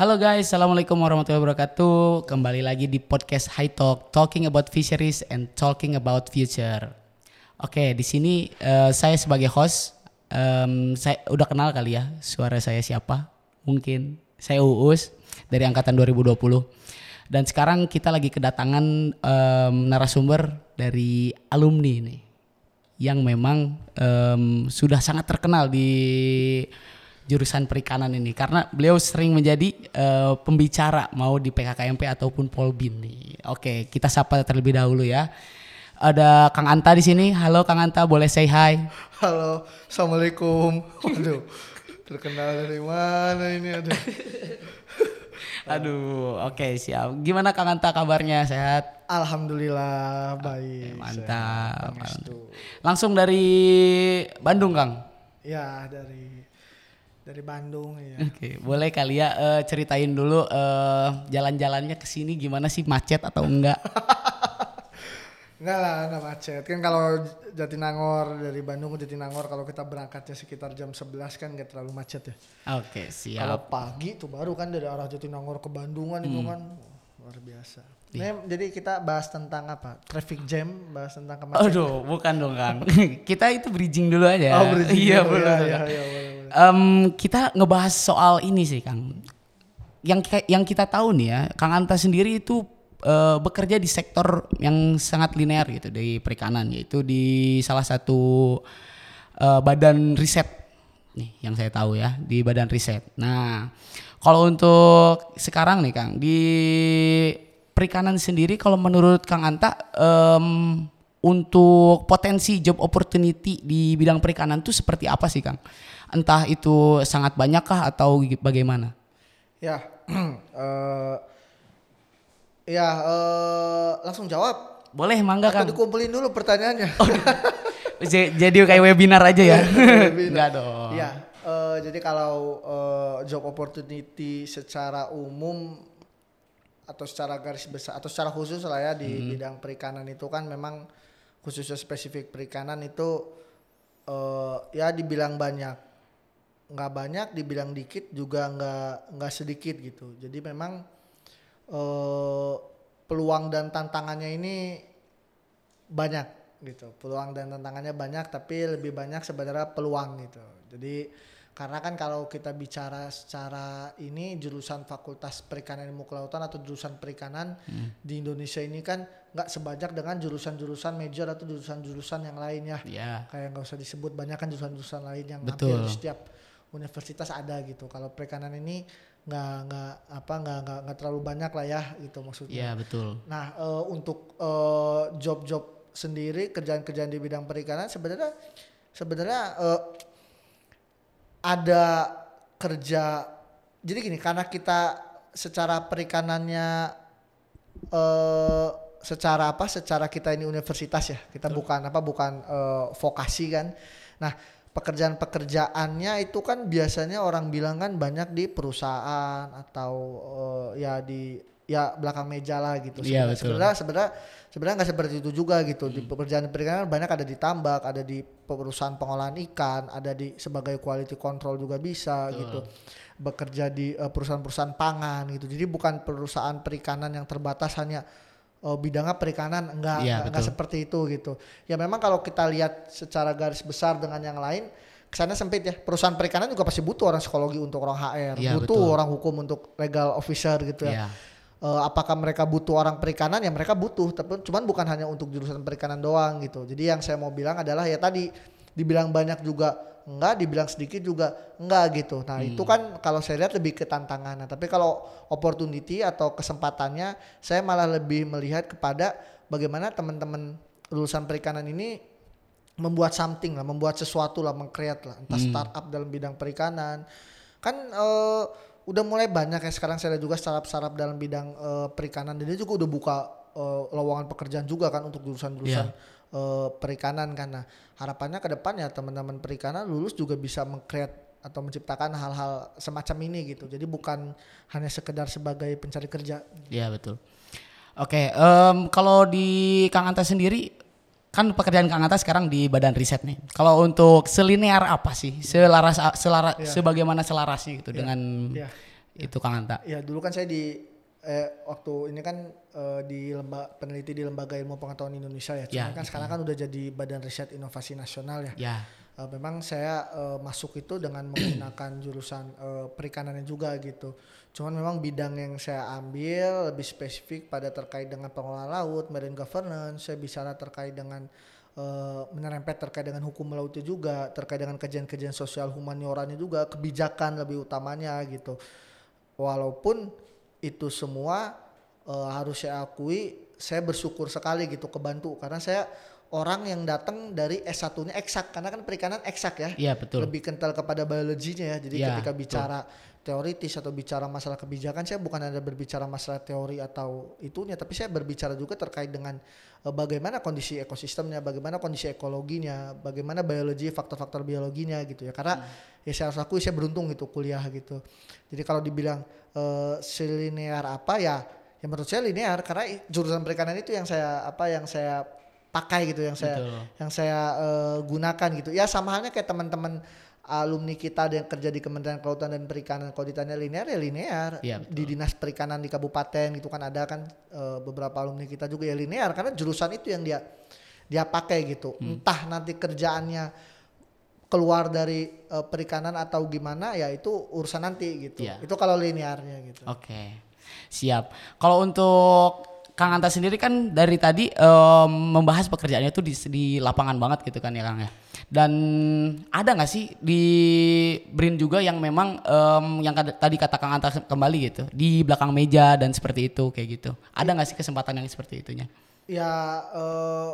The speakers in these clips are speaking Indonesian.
Halo guys, assalamualaikum warahmatullahi wabarakatuh. Kembali lagi di podcast High Talk, talking about fisheries and talking about future. Oke, di sini eh, saya sebagai host, em, saya udah kenal kali ya suara saya siapa? Mungkin saya Uus dari angkatan 2020. Dan sekarang kita lagi kedatangan em, narasumber dari alumni nih, yang memang em, sudah sangat terkenal di jurusan perikanan ini karena beliau sering menjadi eh, pembicara mau di PKKMP ataupun Polbin nih. Oke, kita sapa terlebih dahulu ya. Ada Kang Anta di sini. Halo Kang Anta, boleh say hi? Halo, assalamualaikum. Waduh, terkenal dari mana ini ada? Aduh, oke siap. Gimana Kang Anta kabarnya? Sehat? Alhamdulillah baik. Mantap. sehat. Langsung dari Bandung, Kang. Ya dari dari Bandung ya. Oke, boleh kali ya eh, ceritain dulu eh, jalan-jalannya ke sini gimana sih macet atau enggak? Enggak lah, enggak macet. Kan kalau Jatinangor dari Bandung ke Jatinangor kalau kita berangkatnya sekitar jam 11 kan enggak terlalu macet ya. Oke, Kalau siap. pagi tuh baru kan dari arah Jatinangor ke Bandungan itu Hmm. kan wah, luar biasa. Iya. Nah, jadi kita bahas tentang apa? Traffic jam, bahas tentang kemacetan. Aduh, bukan dong, Kang. kita itu bridging dulu aja. Oh, bridging Iya, dulu. Ya, betul. ya, ya, Em, kita ngebahas soal ini sih, Kang. Yang yang kita tahu nih ya, Kang Anta sendiri itu eh, bekerja di sektor yang sangat linear gitu di perikanan, yaitu di salah satu eh, badan riset nih yang saya tahu ya di badan riset. Nah, kalau untuk sekarang nih, Kang, di perikanan sendiri, kalau menurut Kang Anta em, untuk potensi job opportunity di bidang perikanan itu seperti apa sih, Kang? Entah itu sangat banyakkah atau bagaimana? Ya, eh ya eh, langsung jawab. Boleh, mangga Atau Kang. dikumpulin dulu pertanyaannya. J- Jadi kayak webinar aja ya? Enggak dong. Iya, eh, jadi kalau eh, job opportunity secara umum atau secara garis besar atau secara khusus lah ya di Hmm. bidang perikanan itu kan memang khususnya spesifik perikanan itu eh, ya dibilang banyak, nggak banyak, dibilang dikit juga nggak nggak sedikit gitu. Jadi memang eh, peluang dan tantangannya ini banyak gitu peluang dan tantangannya banyak tapi lebih banyak sebenarnya peluang gitu jadi karena kan kalau kita bicara secara ini jurusan fakultas perikanan ilmu kelautan atau jurusan perikanan di Indonesia ini kan nggak sebanyak dengan jurusan-jurusan major atau jurusan-jurusan yang lainnya Iya. kayak nggak usah disebut banyak kan jurusan-jurusan lain yang Betul. hampir setiap universitas ada gitu kalau perikanan ini nggak nggak apa nggak nggak nggak terlalu banyak lah ya gitu maksudnya Iya, betul. Nah, eh, untuk eh, job-job sendiri, kerjaan-kerjaan di bidang perikanan sebenarnya sebenarnya eh, ada kerja. Jadi gini, karena kita secara perikanannya eh secara apa? Secara kita ini universitas ya. Kita bukan apa? Bukan eh, vokasi kan. Nah, pekerjaan-pekerjaannya itu kan biasanya orang bilang kan banyak di perusahaan atau eh, ya di ya belakang meja lah gitu. Iya, Sebenarnya- betul. Sebenarnya sebenarnya sebenarnya nggak seperti itu juga gitu. Di pekerjaan perikanan banyak ada di tambak, ada di perusahaan pengolahan ikan, ada di sebagai quality control juga bisa gitu. Bekerja di eh, perusahaan-perusahaan pangan gitu. Jadi bukan perusahaan perikanan yang terbatas hanya eh, bidangnya perikanan enggak Iya, enggak, betul. seperti itu gitu. Ya memang kalau kita lihat secara garis besar dengan yang lain kesannya sempit ya. Perusahaan perikanan juga pasti butuh orang psikologi untuk orang HR, Iya, butuh betul. orang hukum untuk legal officer gitu ya. Iya. Eh, apakah mereka butuh orang perikanan ya mereka butuh tapi cuman bukan hanya untuk jurusan perikanan doang gitu jadi yang saya mau bilang adalah ya tadi dibilang banyak juga enggak dibilang sedikit juga enggak gitu. Nah itu kan kalau saya lihat lebih ke tantangan. Nah, tapi kalau opportunity atau kesempatannya saya malah lebih melihat kepada bagaimana teman-teman lulusan perikanan ini membuat something lah, membuat sesuatu lah, mengkreat lah, entah startup dalam bidang perikanan. Kan eh, udah mulai banyak ya sekarang saya lihat juga startup-startup dalam bidang eh, perikanan. Dan dia juga udah buka eh, lowongan pekerjaan juga kan untuk jurusan-jurusan eh, perikanan kan. Nah, harapannya ke depan ya teman-teman perikanan lulus juga bisa mengkreat atau menciptakan hal-hal semacam ini gitu. Jadi bukan hanya sekedar sebagai pencari kerja. Iya betul. Oke, em, kalau di Kang Anta sendiri kan pekerjaan Kang Anta sekarang di badan riset nih. Kalau untuk selinear apa sih? Selaras selaras Iya. sebagaimana selarasnya gitu dengan Iya. itu Kang Anta. Ya dulu kan saya di eh, waktu ini kan eh, di lembaga peneliti di lembaga ilmu pengetahuan Indonesia ya. Cuma Ya, kan sekarang kan udah jadi Badan Riset Inovasi Nasional ya. Ya, Eh, memang saya eh, masuk itu dengan menggunakan jurusan eh, perikanannya juga gitu. Cuman memang bidang yang saya ambil lebih spesifik pada terkait dengan pengelolaan laut, marine governance. Saya bicara terkait dengan eh, menyerempet terkait dengan hukum lautnya juga, terkait dengan kajian-kajian sosial humanioranya juga, kebijakan lebih utamanya gitu. Walaupun itu semua eh, harus saya akui, saya bersyukur sekali gitu kebantu karena saya orang yang datang dari S1-nya eksak karena kan perikanan eksak ya. iya betul. Lebih kental kepada biologinya ya. Jadi Ya, ketika betul. bicara teoritis atau bicara masalah kebijakan saya bukan ada berbicara masalah teori atau itunya tapi saya berbicara juga terkait dengan eh, bagaimana kondisi ekosistemnya, bagaimana kondisi ekologinya, bagaimana biologi, faktor-faktor biologinya gitu ya. Karena ya saya harus akui saya beruntung gitu kuliah gitu. Jadi kalau dibilang eh, selinear apa ya ya menurut saya linear karena jurusan perikanan itu yang saya apa yang saya pakai gitu yang saya Betul. yang saya eh, gunakan gitu. Ya sama halnya kayak teman-teman alumni kita yang kerja di Kementerian Kelautan dan Perikanan kalau ditanya linear ya linear betul. di dinas perikanan di kabupaten gitu kan ada kan eh, beberapa alumni kita juga ya linear karena jurusan itu yang dia dia pakai gitu Hmm. entah nanti kerjaannya keluar dari eh, perikanan atau gimana ya itu urusan nanti gitu Iya. itu kalau linearnya gitu Oke, siap. Kalau untuk Kang Anta sendiri kan dari tadi em, membahas pekerjaannya itu di, di lapangan banget gitu kan ya Kang ya. Dan ada nggak sih di Brin juga yang memang em, yang kad- tadi kata Kang Anta kembali gitu di belakang meja dan seperti itu kayak gitu. Ada nggak sih kesempatan yang seperti itunya? ya eh,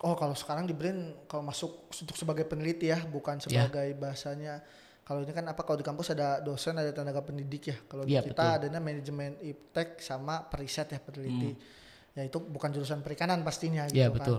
oh kalau sekarang di BRIN kalau masuk untuk sebagai peneliti ya bukan Ya. sebagai bahasanya kalau ini kan apa kalau di kampus ada dosen ada tenaga pendidik ya kalau Iya, kita betul. adanya manajemen iptek sama periset ya peneliti Hmm. ya itu bukan jurusan perikanan pastinya gitu Iya kan betul.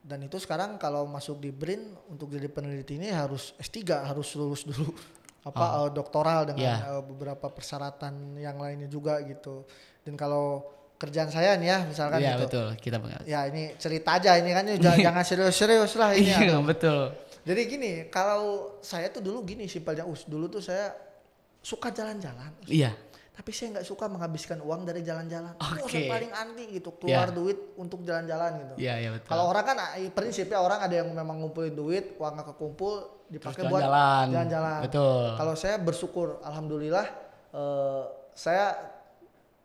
dan itu sekarang kalau masuk di BRIN untuk jadi peneliti ini harus S3 harus lulus dulu apa eh, doktoral dengan Iya. eh, beberapa persyaratan yang lainnya juga gitu dan kalau kerjaan saya nih ya misalkan Iya gitu betul. Kita mengerti. ya ini cerita aja ini kan jangan, jangan serius-serius lah ini ya. Iya betul. Jadi gini, kalau saya tuh dulu gini simpelnya us dulu tuh saya suka jalan-jalan. Iya. tapi saya nggak suka menghabiskan uang dari jalan-jalan. Itu Oke. saya paling anti gitu, keluar Ya. duit untuk jalan-jalan gitu. Iya iya betul. Kalau orang kan prinsipnya orang ada yang memang ngumpulin duit, uang nggak kekumpul dipakai buat jalan-jalan. Betul. Kalau saya bersyukur, alhamdulillah eh, saya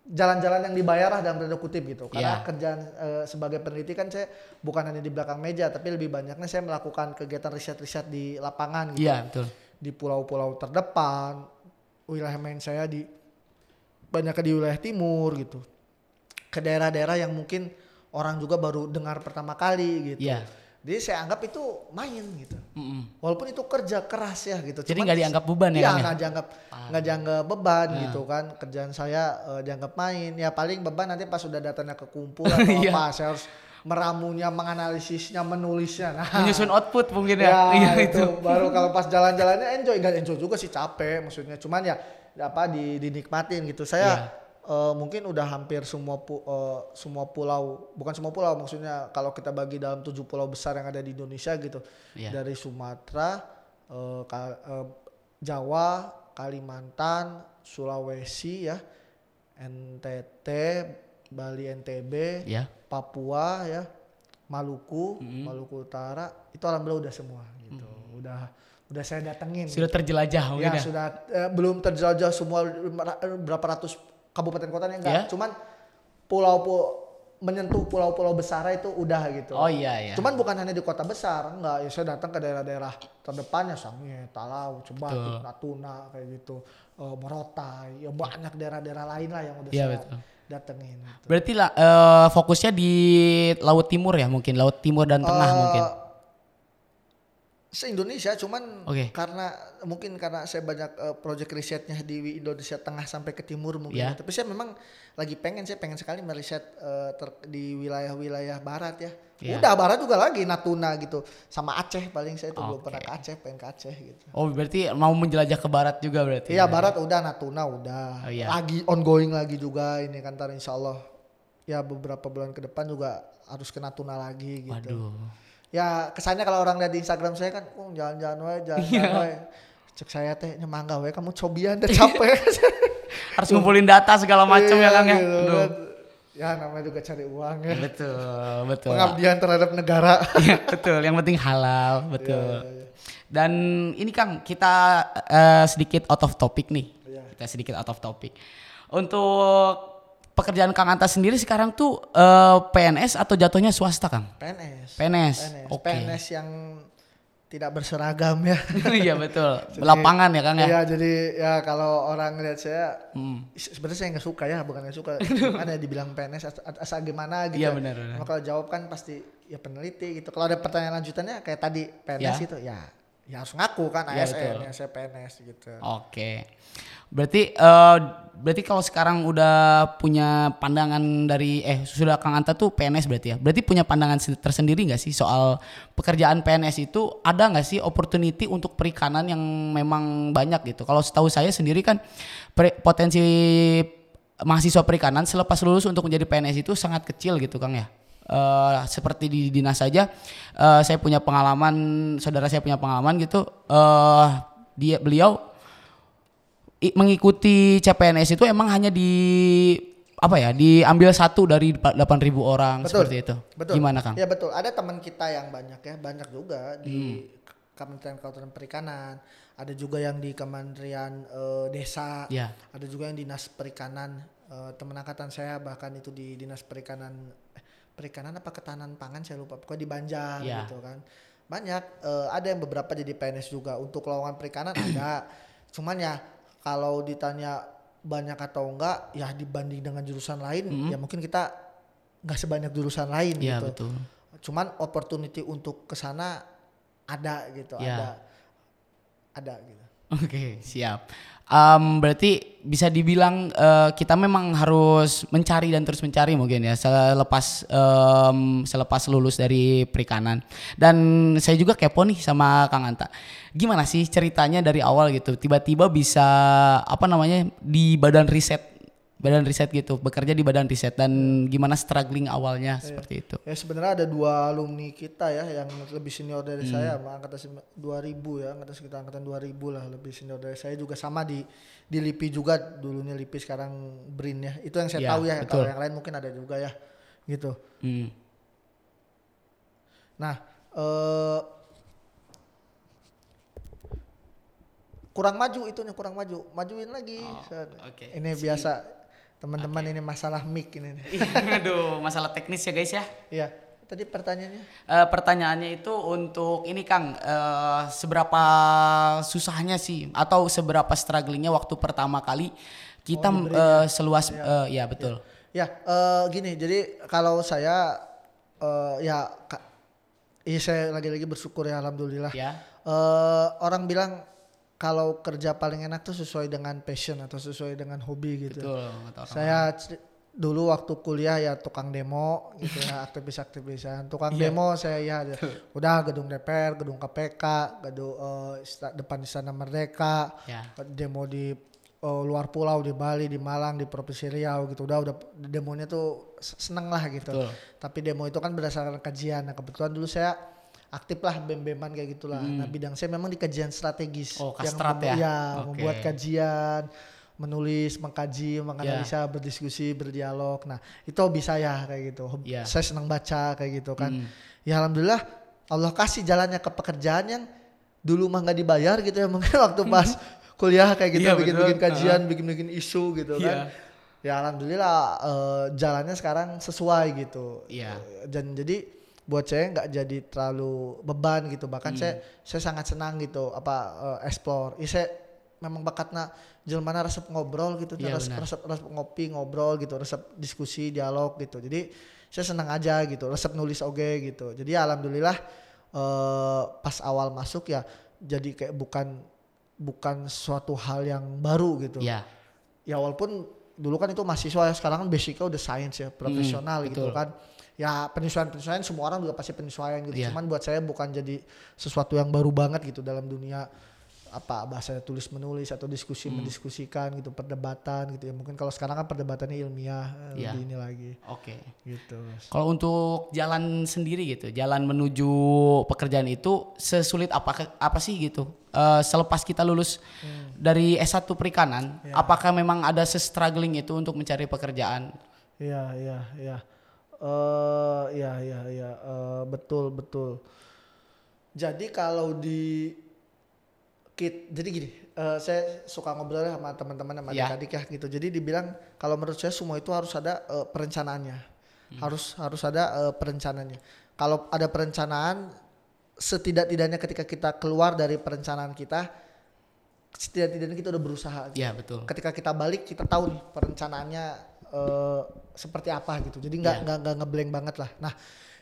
jalan-jalan yang dibayar lah dalam tanda kutip gitu. Karena Iya. kerjaan eh, sebagai peneliti kan saya bukan hanya di belakang meja, tapi lebih banyaknya saya melakukan kegiatan riset-riset di lapangan gitu. Iya betul. Di pulau-pulau terdepan, wilayah main saya di banyak di wilayah timur gitu. Ke daerah-daerah yang mungkin orang juga baru dengar pertama kali gitu. Iya. Jadi saya anggap itu main gitu. Mm-mm. Walaupun itu kerja keras ya gitu. Jadi nggak dianggap beban ya, Iya ya? nggak dianggap nggak dianggap beban Nah. gitu kan. Kerjaan saya eh, dianggap main. Ya paling beban nanti pas sudah datanya kekumpul atau Iya. apa. Saya harus meramunya, menganalisisnya, menulisnya. Nah, Menyusun output mungkin ya. ya, Iya itu. baru kalau pas jalan-jalannya enjoy nggak enjoy juga sih capek maksudnya. Cuman ya apa di, dinikmatin gitu. Saya Iya. Eh, mungkin udah hampir semua pu- eh, semua pulau, bukan semua pulau maksudnya kalau kita bagi dalam tujuh pulau besar yang ada di Indonesia gitu. Iya. Dari Sumatera, Ka- eh, Jawa, Kalimantan, Sulawesi ya, NTT, Bali NTB, Ya. Papua ya, Maluku, Mm-hmm. Maluku Utara, itu alhamdulillah udah semua gitu. Udah udah saya datengin. Sudah terjelajah mungkin ya, ya. sudah eh, belum terjelajah semua ra- berapa ratus kabupaten kotanya enggak. Ya. Cuman pulau-pulau menyentuh pulau-pulau besar itu udah gitu. Oh iya iya. Cuman bukan hanya di kota besar, enggak. Ya saya datang ke daerah-daerah terdepannya Sangihe, Talau, Cebatik, Betul. Natuna kayak gitu. Eh, Morotai, ya banyak daerah-daerah lain lah yang udah Iya, saya betul. datengin. gitu. Berarti lah eh, fokusnya di Laut Timur ya mungkin, Laut Timur dan Tengah Eh, mungkin. Se-Indonesia cuman Oke. karena mungkin karena saya banyak eh, proyek risetnya di Indonesia Tengah sampai ke Timur mungkin. Ya. ya. Tapi saya memang lagi pengen saya pengen sekali meriset ter- di wilayah-wilayah barat ya. Ya. Udah barat juga lagi Natuna gitu. Sama Aceh paling saya itu belum Oke. pernah ke Aceh, pengen ke Aceh gitu. Oh berarti mau menjelajah ke barat juga berarti. Iya barat udah Natuna udah. Oh, iya. Lagi ongoing lagi juga ini kan ntar insya Allah ya beberapa bulan ke depan juga harus ke Natuna lagi gitu. Waduh. Ya kesannya kalau orang lihat di Instagram saya kan, oh, jalan-jalan wae, jalan-jalan Iya. wae. Cek saya teh nyemangga wae kamu cobian teh capek. Harus ngumpulin data segala macam ya Iya, Kang ya. gitu kan. Ya namanya juga cari uang ya. Betul, betul. Pengabdian terhadap negara. Iya, betul. Yang penting halal, betul. Iya, iya. Dan ini Kang, kita eh, sedikit out of topic nih. Iya. Kita sedikit out of topic. Untuk pekerjaan Kang Anta sendiri sekarang tuh eh, PNS atau jatuhnya swasta Kang? PNS. PNS. PNS. Oke. PNS yang tidak berseragam ya. Iya betul. Lapangan ya Kang ya. Iya jadi ya kalau orang lihat saya Hmm. se- sebenarnya saya nggak suka ya bukan nggak suka kan ya dibilang PNS as- as- asal gimana gitu Iya, ya. benar, benar. Cuma kalau jawab kan pasti ya peneliti gitu kalau ada pertanyaan lanjutannya kayak tadi PNS Ya. itu ya ya harus ngaku kan Iya, ASN ya saya PNS gitu Oke. Berarti eh, berarti kalau sekarang udah punya pandangan dari eh sudah Kang Anta tuh PNS berarti ya. Berarti punya pandangan sen- tersendiri nggak sih soal pekerjaan PNS itu ada nggak sih opportunity untuk perikanan yang memang banyak gitu. Kalau setahu saya sendiri kan potensi mahasiswa perikanan selepas lulus untuk menjadi PNS itu sangat kecil gitu Kang ya. Eh, seperti di dinas saja eh, saya punya pengalaman saudara saya punya pengalaman gitu eh dia beliau mengikuti CPNS itu emang hanya di apa ya diambil satu dari 8.000 orang Betul, seperti itu. betul Gimana Kang? ya betul ada teman kita yang banyak ya banyak juga Hmm. di Kementerian Kelautan Perikanan ada juga yang di Kementerian eh, Desa Ya. ada juga yang dinas perikanan eh, teman angkatan saya bahkan itu di dinas perikanan eh, perikanan apa ketahanan pangan saya lupa pokoknya di Banjar Ya. gitu kan banyak eh, ada yang beberapa jadi PNS juga untuk lowongan perikanan ada cuman ya kalau ditanya banyak atau enggak ya dibanding dengan jurusan lain ya mungkin kita nggak sebanyak jurusan lain Iya gitu betul. cuman opportunity untuk ke sana ada gitu Ya. ada ada gitu Oke, siap. Em, berarti bisa dibilang eh, kita memang harus mencari dan terus mencari mungkin ya selepas em, selepas lulus dari perikanan. Dan saya juga kepo nih sama Kang Anta. Gimana sih ceritanya dari awal gitu? Tiba-tiba bisa apa namanya di badan riset, badan riset gitu, bekerja di badan riset dan gimana struggling awalnya seperti itu. Ya sebenarnya ada dua alumni kita ya yang lebih senior dari Hmm. saya, angkatan sem- 2000 ya, angkatan sekitar angkatan 2000 lah lebih senior dari saya juga sama di di LIPI juga dulunya LIPI sekarang BRIN ya. Itu yang saya Ya, tahu ya. betul. Kalau yang lain mungkin ada juga ya. Gitu. Hmm. Nah, eh kurang maju itunya kurang maju. Majuin lagi. Oh, oke. Ini biasa teman-teman ini masalah mic ini. nih. Aduh, masalah teknis ya guys ya. Iya. Tadi pertanyaannya? Eh, pertanyaannya itu untuk ini Kang, eh, seberapa susahnya sih atau seberapa strugglingnya waktu pertama kali kita eh, seluas eh, ya betul. Ya, eh, gini. Jadi kalau saya eh, ya iya saya lagi-lagi bersyukur ya alhamdulillah. Ya. Eh, orang bilang kalau kerja paling enak tuh sesuai dengan passion atau sesuai dengan hobi gitu. Betul. Saya dulu waktu kuliah ya tukang demo gitu ya aktivis-aktivisan. Tukang Iya. demo saya ya udah gedung DPR, gedung KPK, gedung ista- depan Istana Merdeka, Ya. demo di eh, luar pulau di Bali, di Malang, di Provinsi Riau gitu. Udah udah demonya tuh seneng lah gitu. Betul. Tapi demo itu kan berdasarkan kajian. Nah, kebetulan dulu saya aktif lah bem-beman kayak gitulah. Nah, bidang saya memang di kajian strategis. Hmm. Oh, yang kastrat ya? ya, Oke. membuat kajian, menulis, mengkaji, Ya. menganalisa, berdiskusi, berdialog. Nah, itu hobi saya kayak gitu. Hobi- Ya. Saya senang baca kayak gitu kan. Hmm. Ya alhamdulillah Allah kasih jalannya ke pekerjaan yang dulu mah nggak dibayar gitu ya mungkin waktu pas kuliah kayak gitu Iya, bikin-bikin kajian, bikin-bikin isu gitu kan. Iya. Ya alhamdulillah eh, jalannya sekarang sesuai gitu. Iya. Eh, Dan jadi buat saya nggak jadi terlalu beban gitu. Hmm. Bahkan saya saya sangat senang gitu apa eh, explore. Ya, saya memang bakatnya jelmana resep ngobrol gitu, Iya, resep, resep, resep ngopi ngobrol gitu, resep diskusi dialog gitu. Jadi saya senang aja gitu, resep nulis oge gitu. Jadi alhamdulillah eh, pas awal masuk ya jadi kayak bukan bukan suatu hal yang baru gitu Ya. ya walaupun dulu kan itu mahasiswa ya sekarang kan basicnya udah sains ya profesional gitu Hmm, betul. kan ya penyesuaian-penyesuaian semua orang juga pasti penyesuaian gitu Iya. cuman buat saya bukan jadi sesuatu yang baru banget gitu dalam dunia apa bahasa tulis menulis atau diskusi mendiskusikan gitu perdebatan gitu ya mungkin kalau sekarang kan perdebatannya ilmiah eh, Iya. lebih ini lagi Oke. gitu Mas. Kalau untuk jalan sendiri gitu, jalan menuju pekerjaan itu sesulit apa apa sih gitu? Eh, selepas kita lulus dari S1 perikanan, apakah memang ada se-struggling itu untuk mencari pekerjaan? Iya, iya, iya. Eh, iya, iya, iya. Eh, betul, betul. Jadi kalau di kit, jadi gini, eh, saya suka ngobrol sama teman-teman sama Iya. adik-adik ya gitu. Jadi dibilang kalau menurut saya semua itu harus ada eh, perencanaannya, harus harus ada eh, perencanaannya. Kalau ada perencanaan, setidak-tidaknya ketika kita keluar dari perencanaan kita, setidak-tidaknya kita udah berusaha. gitu Iya betul. ketika kita balik kita tahu nih perencanaannya eh, seperti apa gitu. Jadi nggak Iya. nggak nggak ngeblank banget lah. Nah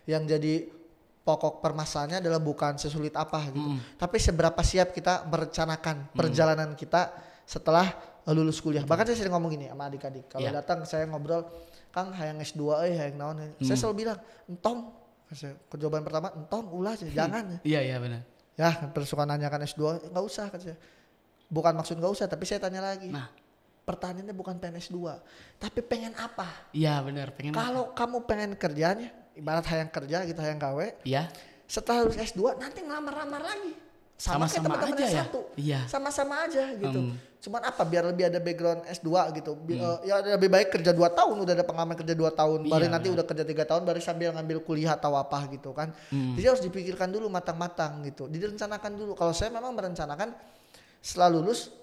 yang jadi pokok permasalahannya adalah bukan sesulit apa gitu. Tapi seberapa siap kita merencanakan perjalanan kita setelah lulus kuliah. Bahkan saya sering ngomong gini sama adik-adik. Kalau Iya. datang saya ngobrol Kang hayang S2 eh hayang naon eh." saya selalu bilang entong. Jawaban pertama entong ulah jangan Iya iya benar. ya terus suka nanyakan S2 nggak usah kata saya. Bukan maksud nggak usah tapi saya tanya lagi. Nah. Pertanyaannya bukan pengen S2 tapi pengen apa Iya benar. Pengen. kalau kamu pengen kerjanya ibarat hayang kerja gitu hayang gawe Iya. setelah lulus S2 nanti ngelamar-lamar lagi sama, kayak Sama-sama teman-teman aja ya? S1 Iya. sama-sama aja gitu Hmm. cuman apa biar lebih ada background S2 gitu Bi- eh, ya lebih baik kerja 2 tahun udah ada pengalaman kerja 2 tahun baru Iya, nanti udah kerja tiga tahun baru sambil ngambil kuliah atau apa gitu kan Hmm. jadi harus dipikirkan dulu matang-matang gitu direncanakan dulu kalau saya memang merencanakan setelah lulus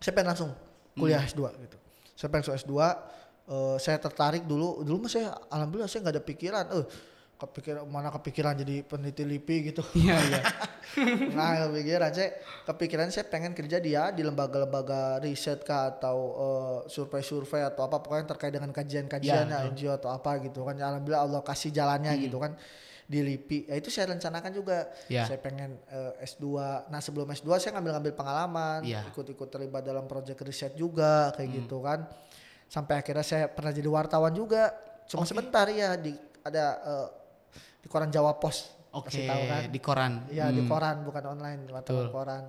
saya pengen langsung kuliah S2 gitu. Saya pengen langsung S2 eh, saya tertarik dulu. Dulu mah saya alhamdulillah saya nggak ada pikiran. Eh kepikiran mana kepikiran jadi peneliti LIPI gitu. Iya iya. nah kepikiran saya kepikiran saya pengen kerja dia di lembaga-lembaga riset kah atau eh, survei-survei atau apa. Pokoknya terkait dengan kajian-kajian Ya, ya, NGO atau apa gitu kan. Ya, alhamdulillah Allah kasih jalannya gitu kan di LIPI ya itu saya rencanakan juga Ya. saya pengen eh, S2 nah sebelum S2 saya ngambil-ngambil pengalaman Ya. ikut-ikut terlibat dalam proyek riset juga kayak gitu kan sampai akhirnya saya pernah jadi wartawan juga cuma sebentar ya di ada eh, di koran Jawa Pos Oke. tahu kan Di koran. Iya di Hmm. koran bukan online wartawan Betul. koran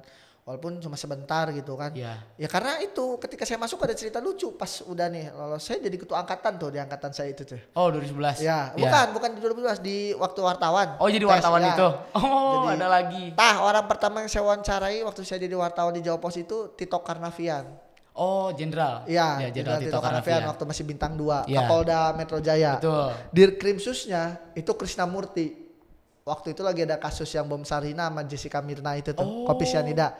walaupun cuma sebentar gitu kan Iya. ya karena itu ketika saya masuk ada cerita lucu pas udah nih lolos saya jadi ketua angkatan tuh di angkatan saya itu tuh Oh 2011. ya Iya. bukan bukan di 2012 di waktu wartawan Oh jadi Tes, wartawan ya. itu. Oh Jadi- ada lagi. Tah orang pertama yang saya wawancarai waktu saya jadi wartawan di Jawa Pos itu Tito Karnavian Oh jenderal. Iya, Ya, jenderal Tito Karnavian. waktu masih bintang 2 Iya. Kapolda Metro Jaya Betul. Dirkrimsusnya itu Krisnamurti. Waktu itu lagi ada kasus yang bom Sarina sama Jessica Mirna itu tuh, Oh. kopi cyanida.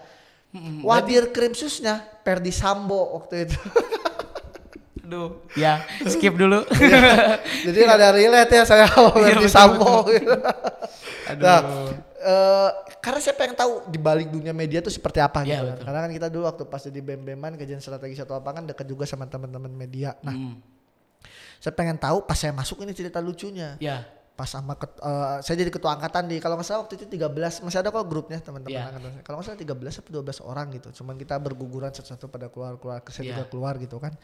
Mm-mm. Wadir Krimsusnya Perdi Sambo waktu itu. Aduh. Ya skip dulu. Jadi rada relate ya saya sama Iya, Perdi betul, Sambo. gitu. Aduh. Nah, eh, karena saya pengen tahu di balik dunia media itu seperti apa Iya, gitu. kan. betul. Karena kan kita dulu waktu pas jadi bem-beman kajian strategis atau apa kan dekat juga sama teman-teman media. Nah, Mm. saya pengen tahu pas saya masuk ini cerita lucunya. Ya. Pas sama ket- eh, saya jadi ketua angkatan di kalau nggak salah waktu itu 13 masih ada kok grupnya teman-teman Iya. angkatan. Kalau nggak salah 13 atau 12 orang gitu. Cuman kita berguguran satu-satu pada keluar-keluar saya Iya. juga keluar gitu kan.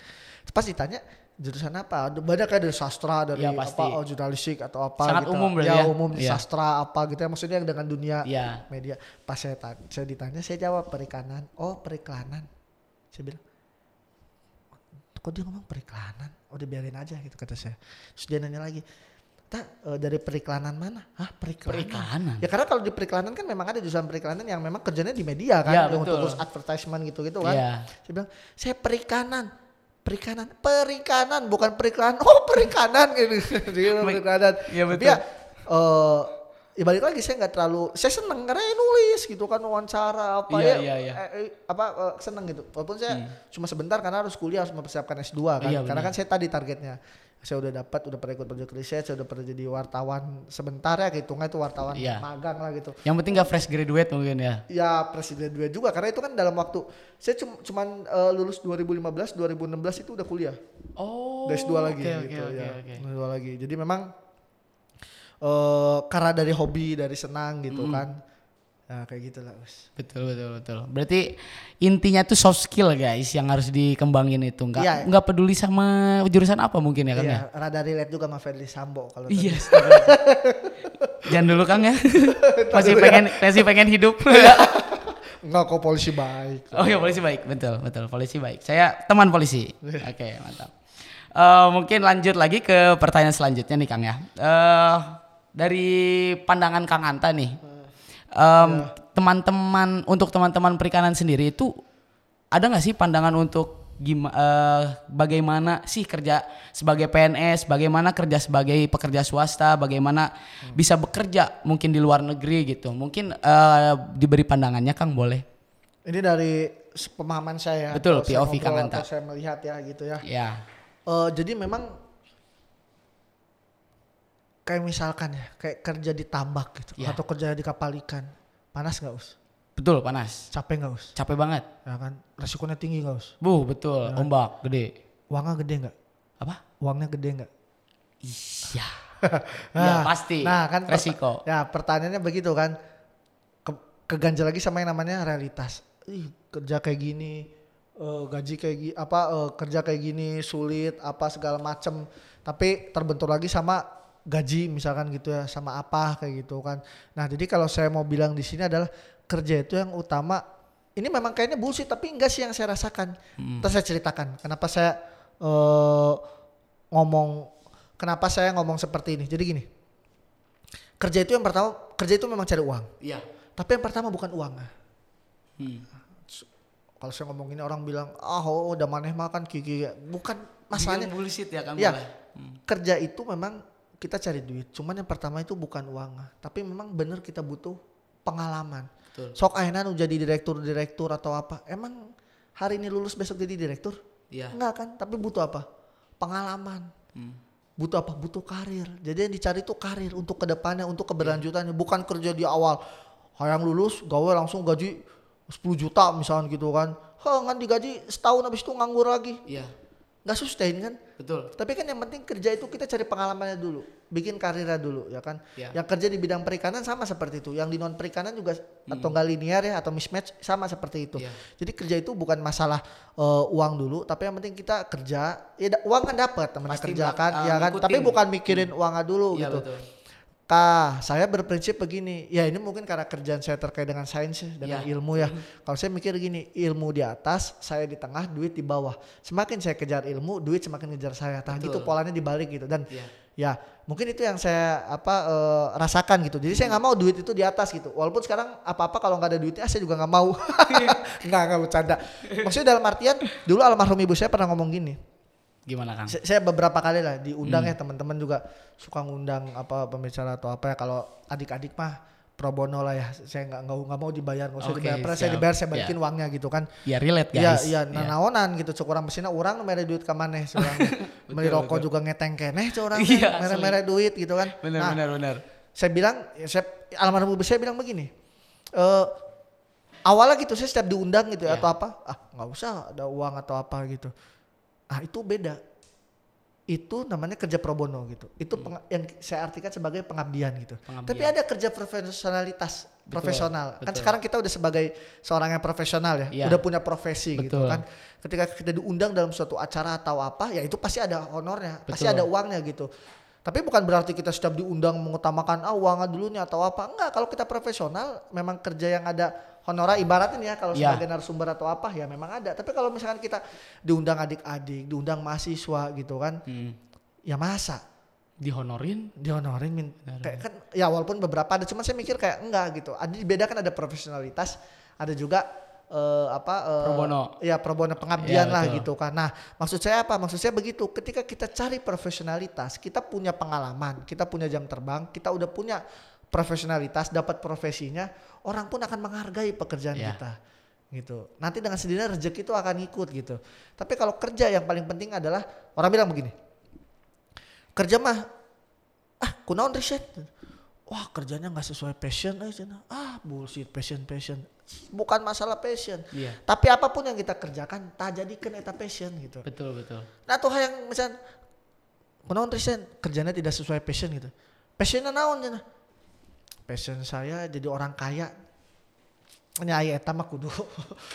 Pas ditanya jurusan apa? Ada Banyak kayak dari sastra, dari pasti. apa oh, jurnalistik atau apa Sangat gitu. umum ya, ya? umum Iya. sastra apa gitu ya maksudnya dengan dunia Iya. media. Pas saya tanya, saya ditanya saya jawab perikanan. Oh, periklanan. Saya bilang kok dia ngomong periklanan? Oh, dibiarin aja gitu kata saya. Terus dia nanya lagi, Tak eh, dari periklanan mana? Hah periklanan? Perikanan. Ya karena kalau di periklanan kan memang ada jurusan periklanan yang memang kerjanya di media kan, Ya, untuk urus advertisement gitu-gitu kan. Iya. Saya bilang, saya perikanan, perikanan, perikanan bukan periklanan. Oh perikanan gitu, perikanan. Iya, Tapi betul. ya, eh, ya balik lagi saya nggak terlalu, saya seneng karena ya nulis gitu kan wawancara apa Iya, ya, iya, iya. eh, eh, apa eh, seneng gitu. Walaupun saya cuma sebentar karena harus kuliah harus mempersiapkan S2 kan. Iya, karena kan saya tadi targetnya saya udah dapat udah pernah ikut proyek riset saya udah pernah jadi wartawan sebentar ya hitungnya itu wartawan Iya. magang lah gitu Yang penting gak fresh graduate mungkin ya. ya presiden dua juga karena itu kan dalam waktu saya cum- cuman eh, lulus 2015 2016 itu udah kuliah Oh. udah S2 lagi oke, gitu oke, ya oke. S2 lagi jadi memang eh karena dari hobi dari senang gitu kan nah kayak gitu lah Us. Betul betul betul. Berarti intinya tuh soft skill guys yang harus dikembangin itu nggak Iya. nggak peduli sama jurusan apa mungkin ya kan ya. Iya, rada relate juga sama Ferdly Sambo kalau Iya. tadi. Jangan dulu Kang ya. masih pengen masih pengen hidup. Enggak kok polisi baik. Oh ya polisi baik, betul betul polisi baik. Saya teman polisi. Oke mantap. Eh, mungkin lanjut lagi ke pertanyaan selanjutnya nih Kang ya. Eh, dari pandangan Kang Anta nih, em, teman-teman untuk teman-teman perikanan sendiri itu ada nggak sih pandangan untuk gimana bagaimana sih kerja sebagai PNS, bagaimana kerja sebagai pekerja swasta, bagaimana bisa bekerja mungkin di luar negeri gitu. Mungkin eh, diberi pandangannya Kang boleh. Ini dari pemahaman saya. Betul, POV Kang Anta. saya melihat ya gitu ya. Ya. Eh, jadi memang kayak misalkan ya, kayak kerja di tambak gitu Ya. atau kerja di kapal ikan. Panas nggak us? Betul panas. Capek nggak us? Capek banget. Ya kan? Resikonya tinggi nggak us? Bu, betul. Ombak gede. Uangnya gede nggak? Apa? Uangnya gede nggak? Iya. ya pasti. Nah kan perta- resiko. Ya pertanyaannya begitu kan. Ke, keganjal lagi sama yang namanya realitas. Ih, kerja kayak gini, eh, gaji kayak gini, apa eh, kerja kayak gini sulit, apa segala macem. Tapi terbentur lagi sama gaji misalkan gitu ya, sama apa kayak gitu kan. Nah jadi kalau saya mau bilang di sini adalah kerja itu yang utama. Ini memang kayaknya bullshit tapi enggak sih yang saya rasakan. Terus saya ceritakan kenapa saya eh, ngomong kenapa saya ngomong seperti ini. Jadi gini. Kerja itu yang pertama, kerja itu memang cari uang. Iya. Tapi yang pertama bukan uang. Hmm. Kalau saya ngomong ini orang bilang, ah oh, udah maneh makan kiki. Bukan masalahnya. Bullshit ya kan Iya. boleh. Kerja itu memang kita cari duit. Cuman yang pertama itu bukan uang. Tapi memang bener kita butuh pengalaman. Betul. Sok akhirnya nu jadi direktur-direktur atau apa. Emang hari ini lulus besok jadi direktur? Iya. Enggak kan? Tapi butuh apa? Pengalaman. Hmm. butuh apa? Butuh karir. Jadi yang dicari itu karir untuk ke depannya, untuk keberlanjutannya, bukan kerja di awal. Hayang lulus, gawe langsung gaji 10 juta misalnya gitu kan. Hah, kan digaji setahun habis itu nganggur lagi. Iya. Nggak sustain kan? Betul. Tapi kan yang penting kerja itu kita cari pengalamannya dulu, bikin karirnya dulu ya kan. Iya. Yang kerja di bidang perikanan sama seperti itu, yang di non perikanan juga atau nggak linear ya atau mismatch sama seperti itu. Iya. Jadi kerja itu bukan masalah eh, uang dulu, tapi yang penting kita kerja, ya uang kan dapat teman kerja kan, ya kan. ngikutin. Tapi bukan mikirin uangnya dulu Iya gitu. betul. Kak, saya berprinsip begini. Ya ini mungkin karena kerjaan saya terkait dengan sains ya, dengan Iya. ilmu ya. Kalau saya mikir gini, ilmu di atas, saya di tengah, duit di bawah. Semakin saya kejar ilmu, duit semakin ngejar saya. Nah, gitu polanya dibalik gitu. Dan Iya. ya mungkin itu yang saya apa eh, rasakan gitu. Jadi saya nggak mau duit itu di atas gitu. Walaupun sekarang apa-apa kalau nggak ada duitnya saya juga nggak mau. nggak nggak bercanda. Maksudnya dalam artian dulu almarhum ibu saya pernah ngomong gini. Gimana Kang? Saya, saya beberapa kali lah diundang Hmm. ya teman-teman juga suka ngundang apa pembicara atau apa ya kalau adik-adik mah pro bono lah ya saya nggak nggak nggak mau dibayar nggak usah Oke, dibayar Pernah saya dibayar saya Ya. balikin uangnya gitu kan Ya relate Iya guys. iya nah naonan gitu cek orang mesinnya orang mere duit ke maneh seorang beli rokok juga ngeteng keneh cek orang Iya, mere mere duit gitu kan Benar nah benar benar. saya bilang ya saya almarhum saya bilang begini eh awalnya gitu saya setiap diundang gitu ya, Iya. atau apa ah nggak usah ada uang atau apa gitu ah itu beda itu namanya kerja pro bono gitu itu peng- yang saya artikan sebagai pengabdian gitu Hmm. Pengabdian. tapi ada kerja profesionalitas profesional kan betul. sekarang kita udah sebagai seorang yang profesional ya Iya. udah punya profesi gitu Betul. kan ketika kita diundang dalam suatu acara atau apa ya itu pasti ada honornya pasti Betul. ada uangnya gitu tapi bukan berarti kita setiap diundang mengutamakan ah uangnya dulu nih atau apa enggak kalau kita profesional memang kerja yang ada honorar ibaratnya nih ya kalau Iya. sebagai narasumber atau apa ya memang ada tapi kalau misalkan kita diundang adik-adik diundang mahasiswa gitu kan Hmm. ya masa Dihonorin? dihonorin min kayak kan ya walaupun beberapa ada cuman saya mikir kayak enggak gitu ada dibedakan ada profesionalitas ada juga eh, apa eh, Pro bono. ya pro bono pengabdian Iya, lah betul. gitu kan nah maksud saya apa maksud saya begitu ketika kita cari profesionalitas kita punya pengalaman kita punya jam terbang kita udah punya profesionalitas dapat profesinya orang pun akan menghargai pekerjaan Iya. kita gitu. Nanti dengan sendirinya rezeki itu akan ikut gitu. Tapi kalau kerja yang paling penting adalah orang bilang begini kerja mah ah kunaon riset? Wah kerjanya nggak sesuai passion aja ah bullshit passion passion. Bukan masalah passion. Iya. tapi apa pun yang kita kerjakan tak jadikan eta passion gitu. Betul betul. nah tuh yang misal kunaon riset? Kerjanya tidak sesuai passion gitu. Passionnya naon cenah passion saya jadi orang kaya nyai eta mah kudu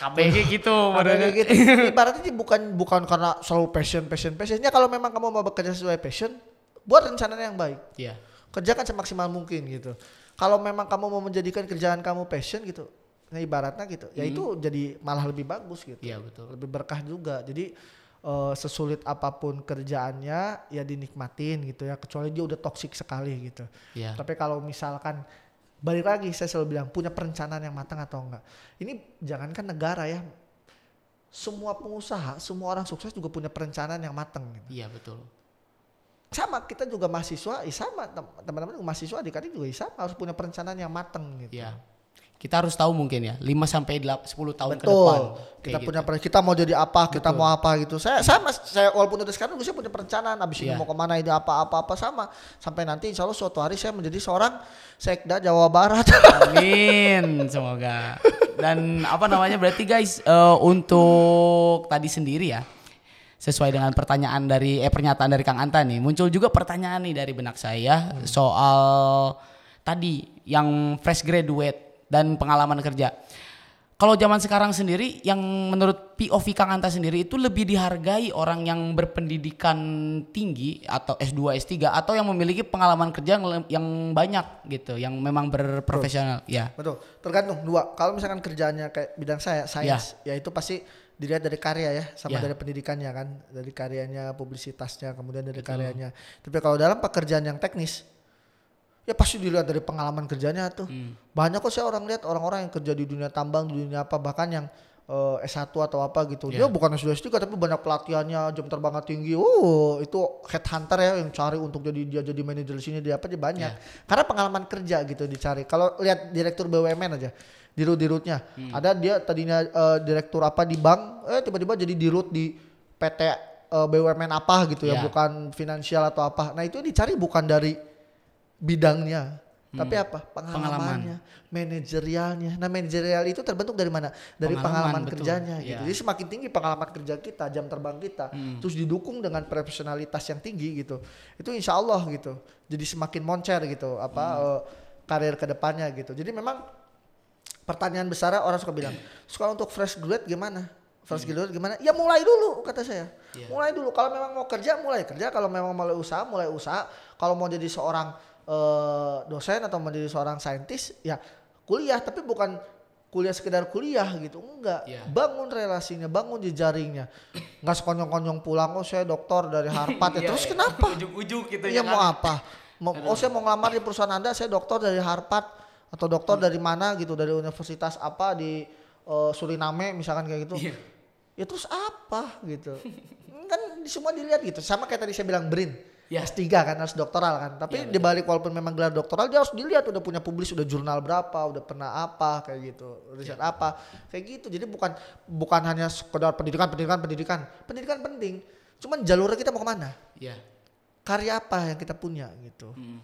KBG gitu ada badannya. gitu. Ibaratnya bukan bukan karena selalu passion passion passionnya kalau memang kamu mau bekerja sesuai passion, buat rencananya yang baik. Iya. Kerjakan semaksimal mungkin gitu. Kalau memang kamu mau menjadikan kerjaan kamu passion gitu, Nah ibaratnya gitu. Ya itu jadi malah lebih bagus gitu. Iya betul. Lebih berkah juga. Jadi eh, sesulit apa pun kerjaannya ya dinikmatin gitu ya. Kecuali dia udah toksik sekali gitu. Iya. Tapi kalau misalkan balik lagi saya selalu bilang punya perencanaan yang matang atau enggak. Ini jangankan negara ya. Semua pengusaha, semua orang sukses juga punya perencanaan yang matang. Gitu. Iya betul. Sama kita juga mahasiswa, ya sama tem- teman-teman mahasiswa adik-adik juga ya sama harus punya perencanaan yang matang gitu. Iya. Kita harus tahu mungkin ya 5 sampai 10 tahun ke Betul. depan. Kita Kayak punya gitu. kita mau jadi apa, kita mau apa gitu. Saya sama saya walaupun udah sekarang saya punya perencanaan abis ini Iya. mau ke mana ini apa apa apa sama sampai nanti insya Allah suatu hari saya menjadi seorang sekda Jawa Barat. Amin, semoga. Dan apa namanya berarti guys eh, untuk tadi sendiri ya sesuai dengan pertanyaan dari eh pernyataan dari Kang Anta nih muncul juga pertanyaan nih dari benak saya soal tadi yang fresh graduate dan pengalaman kerja. Kalau zaman sekarang sendiri yang menurut POV Kang Anta sendiri itu lebih dihargai orang yang berpendidikan tinggi atau S2, S3 atau yang memiliki pengalaman kerja yang banyak gitu, yang memang berprofesional. Ya. Betul. Tergantung dua. Kalau misalkan kerjaannya kayak bidang saya, sains, ya itu pasti dilihat dari karya ya, sama Ya. dari pendidikannya kan, dari karyanya, publisitasnya, kemudian dari karyanya. Tapi kalau dalam pekerjaan yang teknis, ya pasti dilihat dari pengalaman kerjanya tuh. Hmm. Banyak kok saya orang lihat orang-orang yang kerja di dunia tambang, di dunia apa, bahkan yang eh, S1 atau apa gitu. Ya. Dia bukan S2 S3 tapi banyak pelatihannya, jam terbangnya tinggi. Oh, itu headhunter ya yang cari untuk jadi dia jadi manajer di sini dia apa dia banyak. Ya. Karena pengalaman kerja gitu dicari. Kalau lihat direktur BUMN aja, dirut-dirutnya. Hmm. Ada dia tadinya eh, direktur apa di bank, eh tiba-tiba jadi dirut di PT eh, BUMN apa gitu ya, Ya. bukan finansial atau apa. Nah, itu dicari bukan dari bidangnya, tapi apa? Pengalamannya, manajerialnya. Nah, manajerial itu terbentuk dari mana? Dari Pengalaman, pengalaman, betul. kerjanya Iya. gitu. Jadi semakin tinggi pengalaman kerja kita, jam terbang kita, terus didukung dengan profesionalitas yang tinggi gitu. Itu insya Allah gitu. Jadi semakin moncer gitu apa eh, karir ke depannya gitu. Jadi memang pertanyaan besar orang suka bilang, sekolah untuk fresh grade gimana? Fresh graduate gimana? Ya mulai dulu kata saya. Iya. Mulai dulu. Kalau memang mau kerja mulai kerja. Kalau memang mulai usaha mulai usaha. Kalau mau jadi seorang eh, dosen atau mau jadi seorang saintis ya kuliah. Tapi bukan kuliah sekedar kuliah gitu. Enggak. Iya. Bangun relasinya, bangun jejaringnya. Enggak sekonyong-konyong pulang. Oh saya dokter dari Harvard. ya. Terus iya. kenapa? Ujuk-ujuk gitu Iya ya mau kan? apa? Mau, oh saya mau ngelamar di perusahaan anda, saya dokter dari Harvard atau dokter dari mana gitu dari universitas apa di eh, Suriname misalkan kayak gitu. Iya. Ya terus apa gitu? kan semua dilihat gitu. Sama kayak tadi saya bilang Brin. Ya. S3 kan harus doktoral kan. Tapi Iya, di balik walaupun memang gelar doktoral dia harus dilihat udah punya publis, udah jurnal berapa, udah pernah apa kayak gitu, riset Iya. apa. Kayak gitu. Jadi bukan bukan hanya sekedar pendidikan, pendidikan, pendidikan. Pendidikan penting. Cuman jalurnya kita mau ke mana? Iya. karya apa yang kita punya gitu. Hmm.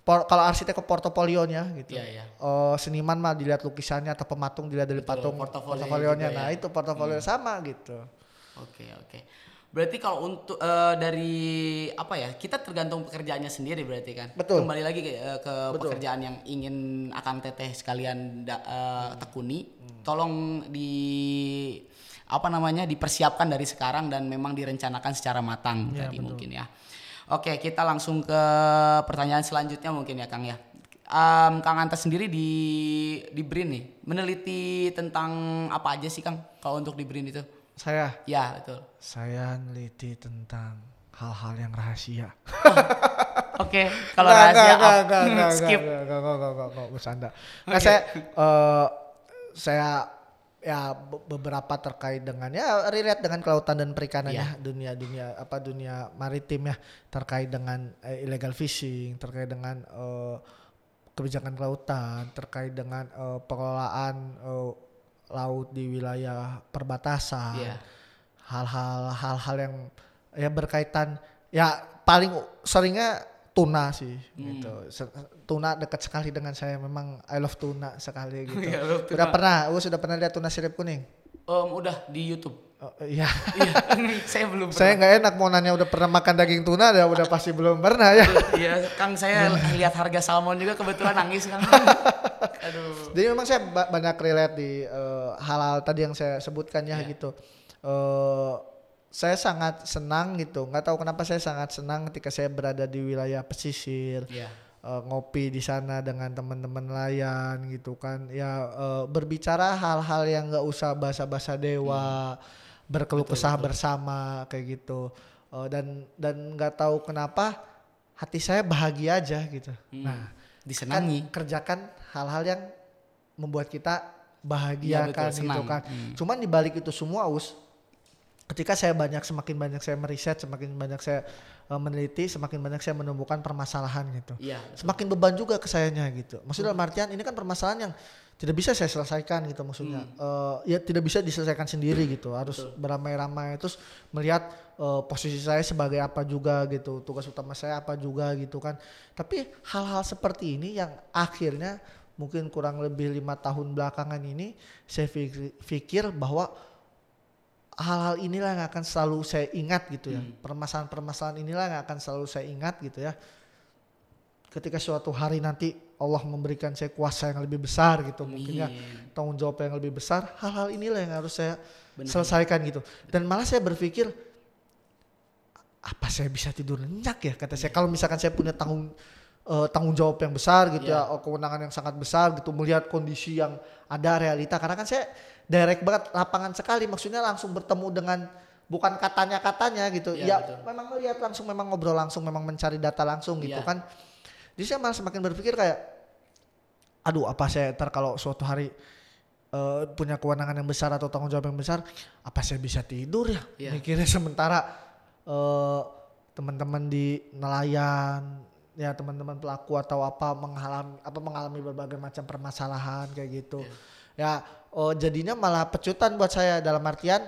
Por- kalau arsitek ke portofolionya gitu. Iya, iya. Eh, seniman mah dilihat lukisannya atau pematung dilihat dari Betul, patung portofolio portofolionya. juga Nah, ya. itu portofolio sama gitu. Oke oke. Berarti kalau untuk eh, dari apa ya kita tergantung pekerjaannya sendiri berarti kan. Betul. Kembali lagi ke, eh, ke Betul. pekerjaan yang ingin akan teteh sekalian da- Hmm. tekuni. Tolong di apa namanya dipersiapkan dari sekarang dan memang direncanakan secara matang Ya, tadi betul. mungkin ya. Oke kita langsung ke pertanyaan selanjutnya mungkin ya Kang ya. Em, Kang Anta sendiri di di BRIN nih meneliti tentang apa aja sih Kang kalau untuk di BRIN itu? Saya Ya betul. saya neliti tentang hal-hal yang rahasia. Oke, kalau rahasia nggak, skip. nggak, nggak, nggak, nggak, nggak, nggak, bercanda. Nah, saya eh, saya ya be- beberapa terkait dengan ya relate dengan kelautan dan perikanan Iya. ya dunia dunia apa dunia maritim ya terkait dengan eh, illegal fishing terkait dengan eh, kebijakan kelautan terkait dengan eh, pengelolaan eh, laut di wilayah perbatasan Iya. hal-hal hal-hal yang ya berkaitan ya paling seringnya tuna sih gitu Se- tuna dekat sekali dengan saya memang I love tuna sekali gitu Iya, love tuna. udah pernah gue sudah pernah lihat tuna sirip kuning Em, udah di YouTube. Oh, iya Iya, saya belum saya nggak enak mau nanya udah pernah makan daging tuna ya udah pasti belum pernah ya Iya, Kang saya lihat harga salmon juga kebetulan nangis Kang. Aduh. Jadi memang saya ba- banyak relate di eh, hal-hal tadi yang saya sebutkan ya Iya. gitu. Eh, saya sangat senang gitu. Nggak tahu kenapa saya sangat senang ketika saya berada di wilayah pesisir. Iya. eh, ngopi di sana dengan teman-teman nelayan gitu kan ya eh, berbicara hal-hal yang nggak usah bahasa-bahasa dewa berkeluh kesah bersama kayak gitu Eh, dan dan nggak tahu kenapa hati saya bahagia aja gitu nah kan Disenangi. kerjakan hal-hal yang membuat kita bahagia betul, kan gitu kan. Hmm. cuman di balik itu semua us ketika saya banyak semakin banyak saya meriset semakin banyak saya eh, meneliti semakin banyak saya menemukan permasalahan gitu. Iya. semakin beban juga ke sayanya gitu. Maksudnya dalam artian ini kan permasalahan yang tidak bisa saya selesaikan gitu maksudnya. Eh, ya tidak bisa diselesaikan sendiri gitu. Harus beramai-ramai terus melihat eh, posisi saya sebagai apa juga gitu. Tugas utama saya apa juga gitu kan. Tapi hal-hal seperti ini yang akhirnya mungkin kurang lebih lima tahun belakangan ini saya fikir bahwa hal-hal inilah yang akan selalu saya ingat gitu ya. Permasalahan-permasalahan inilah yang akan selalu saya ingat gitu ya. Ketika suatu hari nanti Allah memberikan saya kuasa yang lebih besar gitu mungkin ya tanggung jawab yang lebih besar hal-hal inilah yang harus saya Benar. selesaikan gitu. Dan malah saya berpikir apa saya bisa tidur nyenyak ya? kata saya. Kalau misalkan saya punya tanggung eh, tanggung jawab yang besar gitu Iya. ya oh, kewenangan yang sangat besar gitu melihat kondisi yang ada realita karena kan saya direct banget lapangan sekali maksudnya langsung bertemu dengan bukan katanya katanya gitu Iya, ya betul. memang melihat langsung memang ngobrol langsung memang mencari data langsung gitu Iya. kan jadi saya malah semakin berpikir kayak aduh apa saya ntar kalau suatu hari eh, punya kewenangan yang besar atau tanggung jawab yang besar apa saya bisa tidur ya Iya. mikirnya sementara eh, teman-teman di nelayan ya teman-teman pelaku atau apa mengalami apa mengalami berbagai macam permasalahan kayak gitu ya eh, jadinya malah pecutan buat saya dalam artian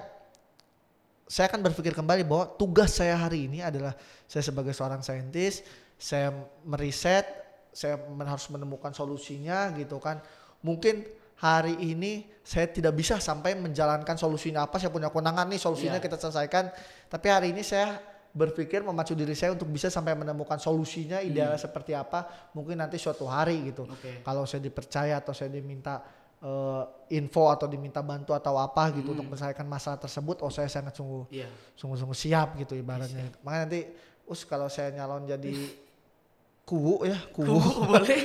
saya akan berpikir kembali bahwa tugas saya hari ini adalah saya sebagai seorang saintis, saya meriset, saya harus menemukan solusinya gitu kan. Mungkin hari ini saya tidak bisa sampai menjalankan solusinya apa, saya punya kewenangan nih solusinya Iya. kita selesaikan. Tapi hari ini saya berpikir memacu diri saya untuk bisa sampai menemukan solusinya idealnya seperti apa. Mungkin nanti suatu hari gitu. Oke. Kalau saya dipercaya atau saya diminta eh, info atau diminta bantu atau apa gitu untuk menyelesaikan masalah tersebut, oh saya sangat sungguh Iya. sungguh-sungguh siap gitu ibaratnya. Makanya nanti us kalau saya nyalon jadi kuwu ya, Kubu boleh.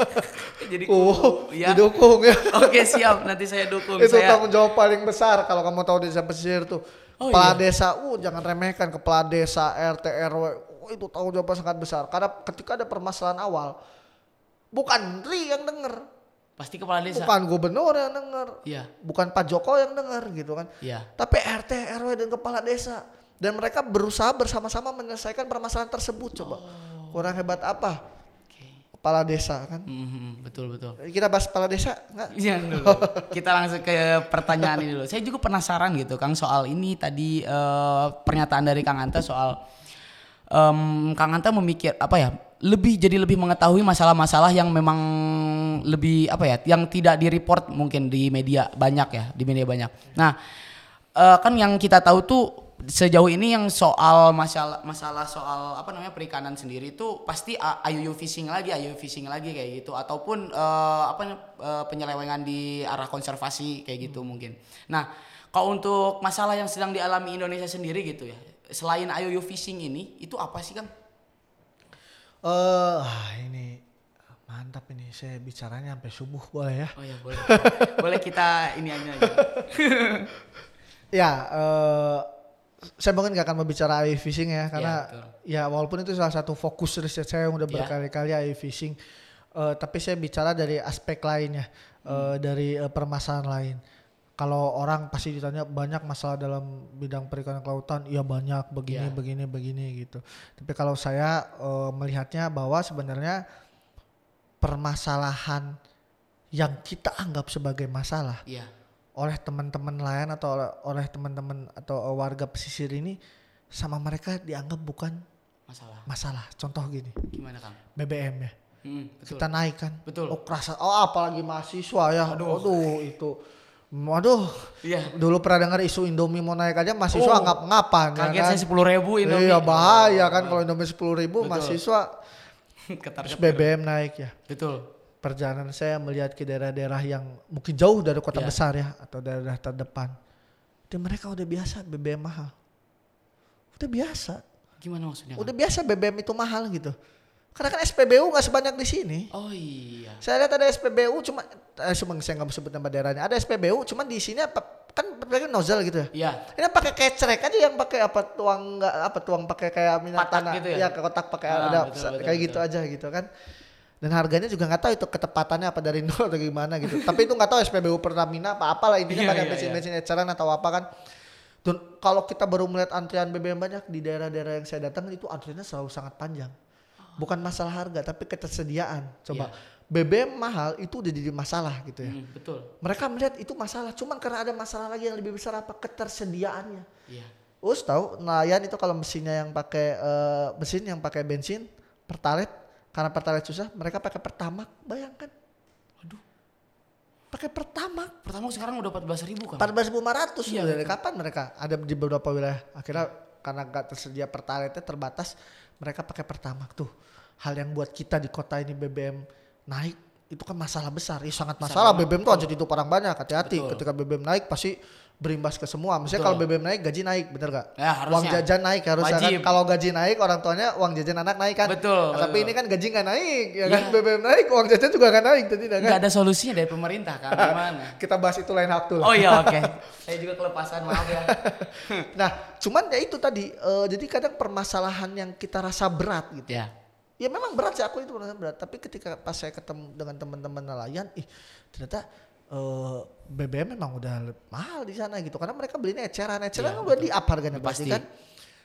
Jadi kubu. Ya. didukung ya. Oke siap. Nanti saya dukung. Itu saya. tanggung jawab paling besar kalau kamu tahu desa pesisir tuh. Oh, kepala iya. desa, uh jangan remehkan kepala desa, RT RW, uh, itu tanggung jawab sangat besar. Karena ketika ada permasalahan awal, bukan Ri yang denger, Pasti kepala desa. bukan gubernur yang denger, Iya. bukan Pak Joko yang denger gitu kan. Iya. tapi RT RW dan kepala desa dan mereka berusaha bersama-sama menyelesaikan permasalahan tersebut coba kurang hebat apa. Kepala desa kan Mhm, betul betul. kita bahas kepala desa nggak Jangan dulu. Kita langsung ke pertanyaan ini dulu. Saya juga penasaran gitu Kang soal ini tadi eh, pernyataan dari Kang Anta soal em, Kang Anta memikir apa ya? Lebih jadi lebih mengetahui masalah-masalah yang memang lebih apa ya? Yang tidak di-report mungkin di media banyak ya, di media banyak. Nah, eh, kan yang kita tahu tuh sejauh ini yang soal masalah masalah soal apa namanya perikanan sendiri itu pasti a- IUU fishing lagi, IUU fishing lagi kayak gitu ataupun eh, apa eh, penyelewengan di arah konservasi kayak gitu mungkin. Nah, kalau untuk masalah yang sedang dialami Indonesia sendiri gitu ya, selain IUU fishing ini itu apa sih Kang? eh ah, ini mantap ini saya bicaranya sampai subuh boleh ya Oh ya boleh. boleh kita ini aja. ya eh saya mungkin gak akan membicara AI fishing ya karena betul. ya walaupun itu salah satu fokus riset saya yang udah Ya. berkali-kali AI fishing eh, tapi saya bicara dari aspek lainnya eh, dari eh, permasalahan lain kalau orang pasti ditanya banyak masalah dalam bidang perikanan kelautan iya banyak begini Ya. begini begini gitu tapi kalau saya eh, melihatnya bahwa sebenarnya permasalahan yang kita anggap sebagai masalah Iya. Oleh teman-teman nelayan atau oleh, teman-teman atau warga pesisir ini sama mereka dianggap bukan Masalah. masalah. Contoh gini, Gimana Kang? BBM ya. Hmm, betul. Kita naik kan. Betul. Oh kerasa. Oh apalagi mahasiswa ya. Aduh, itu. Waduh, Iya. dulu pernah dengar isu Indomie mau naik aja mahasiswa Oh, anggap ngapan ya Kaget kan. saya sepuluh ribu Indomie. Iya bahaya kan kalau Indomie sepuluh ribu Betul. mahasiswa Ketar terus BBM naik ya. Betul. Perjalanan saya melihat ke daerah-daerah yang mungkin jauh dari kota Iya. besar ya atau daerah terdepan. Dan mereka udah biasa BBM mahal. Udah biasa. Gimana maksudnya? Udah biasa BBM itu mahal gitu. Karena kan SPBU nggak sebanyak di sini. Oh iya. Saya lihat ada SPBU cuma eh, cuma saya nggak sebut nama daerahnya. Ada SPBU cuma di sini apa kan pakai nozzle gitu ya. Iya. Ini pakai kecrek aja yang pakai apa tuang nggak apa tuang pakai kayak minyak tanah gitu ya? ke kotak pakai Ah, ada betul, betul, kayak betul. gitu aja gitu kan. Dan harganya juga nggak tahu itu ketepatannya apa dari nol atau gimana gitu. Tapi itu nggak tahu SPBU Pertamina apa apalah intinya Iya, banyak iya, bensin-bensin eceran atau apa kan. Dan kalau kita baru melihat antrian BBM banyak di daerah-daerah yang saya datang itu antriannya selalu sangat panjang. Bukan masalah harga tapi ketersediaan. Coba BBM mahal itu udah jadi masalah gitu ya. Hmm, betul. Mereka melihat itu masalah, cuman karena ada masalah lagi yang lebih besar apa ketersediaannya. Iya. Us tahu nelayan itu kalau mesinnya yang pakai eh, mesin yang pakai bensin pertalite karena pertalite susah, mereka pakai pertamak. Bayangkan. Waduh. Pakai pertamak. Pertama sekarang udah 14 ribu kan? 14.500 Iya, dari kapan mereka ada di beberapa wilayah akhirnya karena nggak tersedia pertalite terbatas mereka pakai pertamak tuh hal yang buat kita di kota ini BBM naik itu kan masalah besar ya sangat masalah banget, BBM tuh aja hidup orang banyak hati-hati ketika BBM naik pasti berimbas ke semua misalnya kalau BBM naik gaji naik bener gak Ya, uang harusnya. jajan naik harusnya kan Wajib. kalau gaji naik orang tuanya uang jajan anak naik kan Betul, Nah, tapi betul. ini kan gaji nggak naik ya Iya. kan BBM naik uang jajan juga nggak naik jadi kan ada solusinya dari pemerintah kan? Gimana? kita bahas itu lain waktu lah Oh iya oke. Saya juga kelepasan maaf ya. Nah, cuman ya itu tadi, eh, jadi kadang permasalahan yang kita rasa berat gitu. ya. Ya memang berat sih aku itu berat. Tapi ketika pas saya ketemu dengan teman-teman nelayan, ih ternyata eh, BBM memang udah mahal di sana gitu. Karena mereka belinya eceran, eceran Iya, kan udah di up harganya Pasti. pasti kan.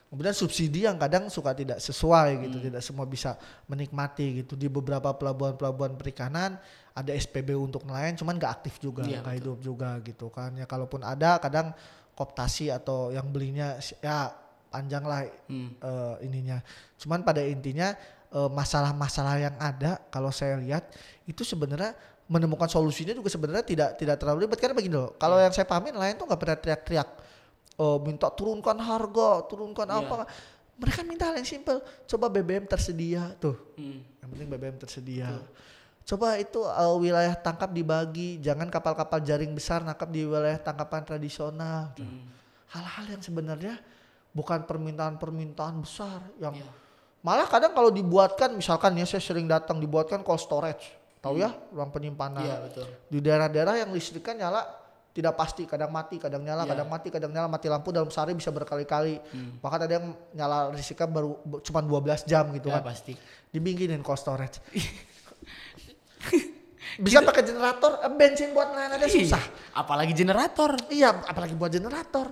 Kemudian subsidi yang kadang suka tidak sesuai gitu, tidak semua bisa menikmati gitu. Di beberapa pelabuhan-pelabuhan perikanan ada SPBU untuk nelayan, cuman nggak aktif juga, Iya, nggak hidup juga gitu kan. Ya kalaupun ada, kadang koptasi atau yang belinya ya panjang lah Hmm. eh, ininya. Cuman pada intinya masalah-masalah yang ada kalau saya lihat itu sebenarnya menemukan solusinya juga sebenarnya tidak tidak terlalu ribet karena begini loh. Kalau Iya. yang saya pahamin lain tuh nggak pernah teriak-teriak eh, minta turunkan harga, turunkan Iya. apa. Mereka minta hal yang simpel. Coba BBM tersedia tuh. Hmm. Yang penting BBM tersedia. Coba itu eh, wilayah tangkap dibagi, jangan kapal-kapal jaring besar nangkap di wilayah tangkapan tradisional. Hmm. Hal-hal yang sebenarnya bukan permintaan-permintaan besar yang Iya. Malah kadang kalau dibuatkan misalkan ya saya sering datang dibuatkan cold storage, tahu ya ruang penyimpanan Iya betul. di daerah-daerah yang listriknya nyala tidak pasti kadang mati kadang nyala Iya. kadang mati kadang nyala mati lampu dalam sehari bisa berkali-kali Hmm. bahkan ada yang nyala listriknya baru cuma 12 jam gitu Ya kan pasti. dibingkinin cold storage bisa pakai generator eh, bensin buat nelayan aja susah. Apalagi generator. iya apalagi buat generator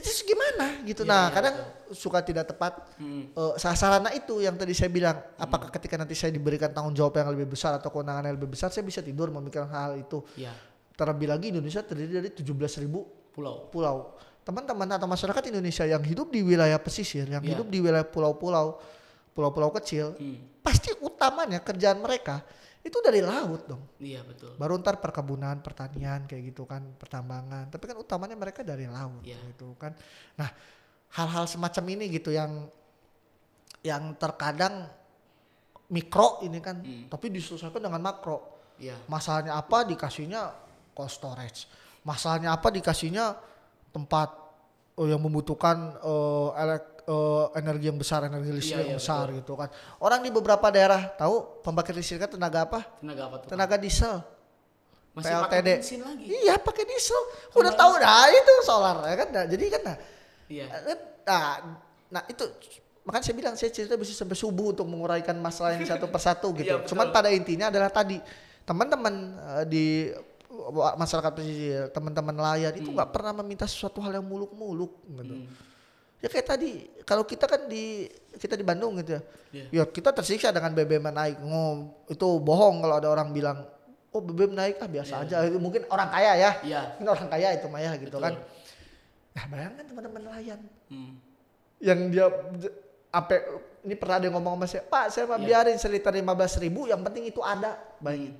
terus gimana gitu nah iya, kadang suka tidak tepat Hmm. eh, sarana itu yang tadi saya bilang apakah ketika nanti saya diberikan tanggung jawab yang lebih besar atau kewenangan yang lebih besar saya bisa tidur memikirkan hal itu Ya. terlebih lagi Indonesia terdiri dari 17.000 ribu Pulau. pulau teman-teman atau masyarakat Indonesia yang hidup di wilayah pesisir yang Iya. hidup di wilayah pulau-pulau pulau-pulau kecil Hmm. pasti utamanya kerjaan mereka itu dari laut dong Iya betul. baru ntar perkebunan pertanian kayak gitu kan pertambangan tapi kan utamanya mereka dari laut Iya. gitu kan nah hal-hal semacam ini gitu yang yang terkadang mikro ini kan Hmm. tapi diselesaikan dengan makro Iya. masalahnya apa dikasihnya cold storage masalahnya apa dikasihnya tempat eh, yang membutuhkan eh, elek- eh, energi yang besar energi listrik Iya, yang iya, besar gitu kan orang di beberapa daerah tahu pembangkit listriknya tenaga apa Tenaga apa tuh? tenaga diesel Masih PLTD. pakai bensin lagi. iya pakai diesel udah tahu dah itu solar ya kan Nah, jadi kan nah, Iya. nah, nah itu makanya saya bilang saya cerita bisa sampai subuh untuk menguraikan masalah ini satu persatu gitu. Iya, betul. Cuman pada intinya adalah tadi teman-teman eh, di masyarakat pesisir, teman-teman nelayan itu nggak pernah meminta sesuatu hal yang muluk-muluk gitu. Hmm. Ya kayak tadi, kalau kita kan di kita di Bandung gitu ya. Iya. Ya kita tersiksa dengan BBM naik. Oh, itu bohong kalau ada orang bilang, "Oh, BBM naik ah biasa aja." Itu mungkin orang kaya ya. Iya. Mungkin orang kaya itu Maya gitu Betul. kan. Nah, bayangkan teman-teman nelayan Hmm. yang dia apa ini pernah ada yang ngomong sama saya, "Pak, saya mah Iya. biarin seliter 15 ribu, yang penting itu ada." Bayangin.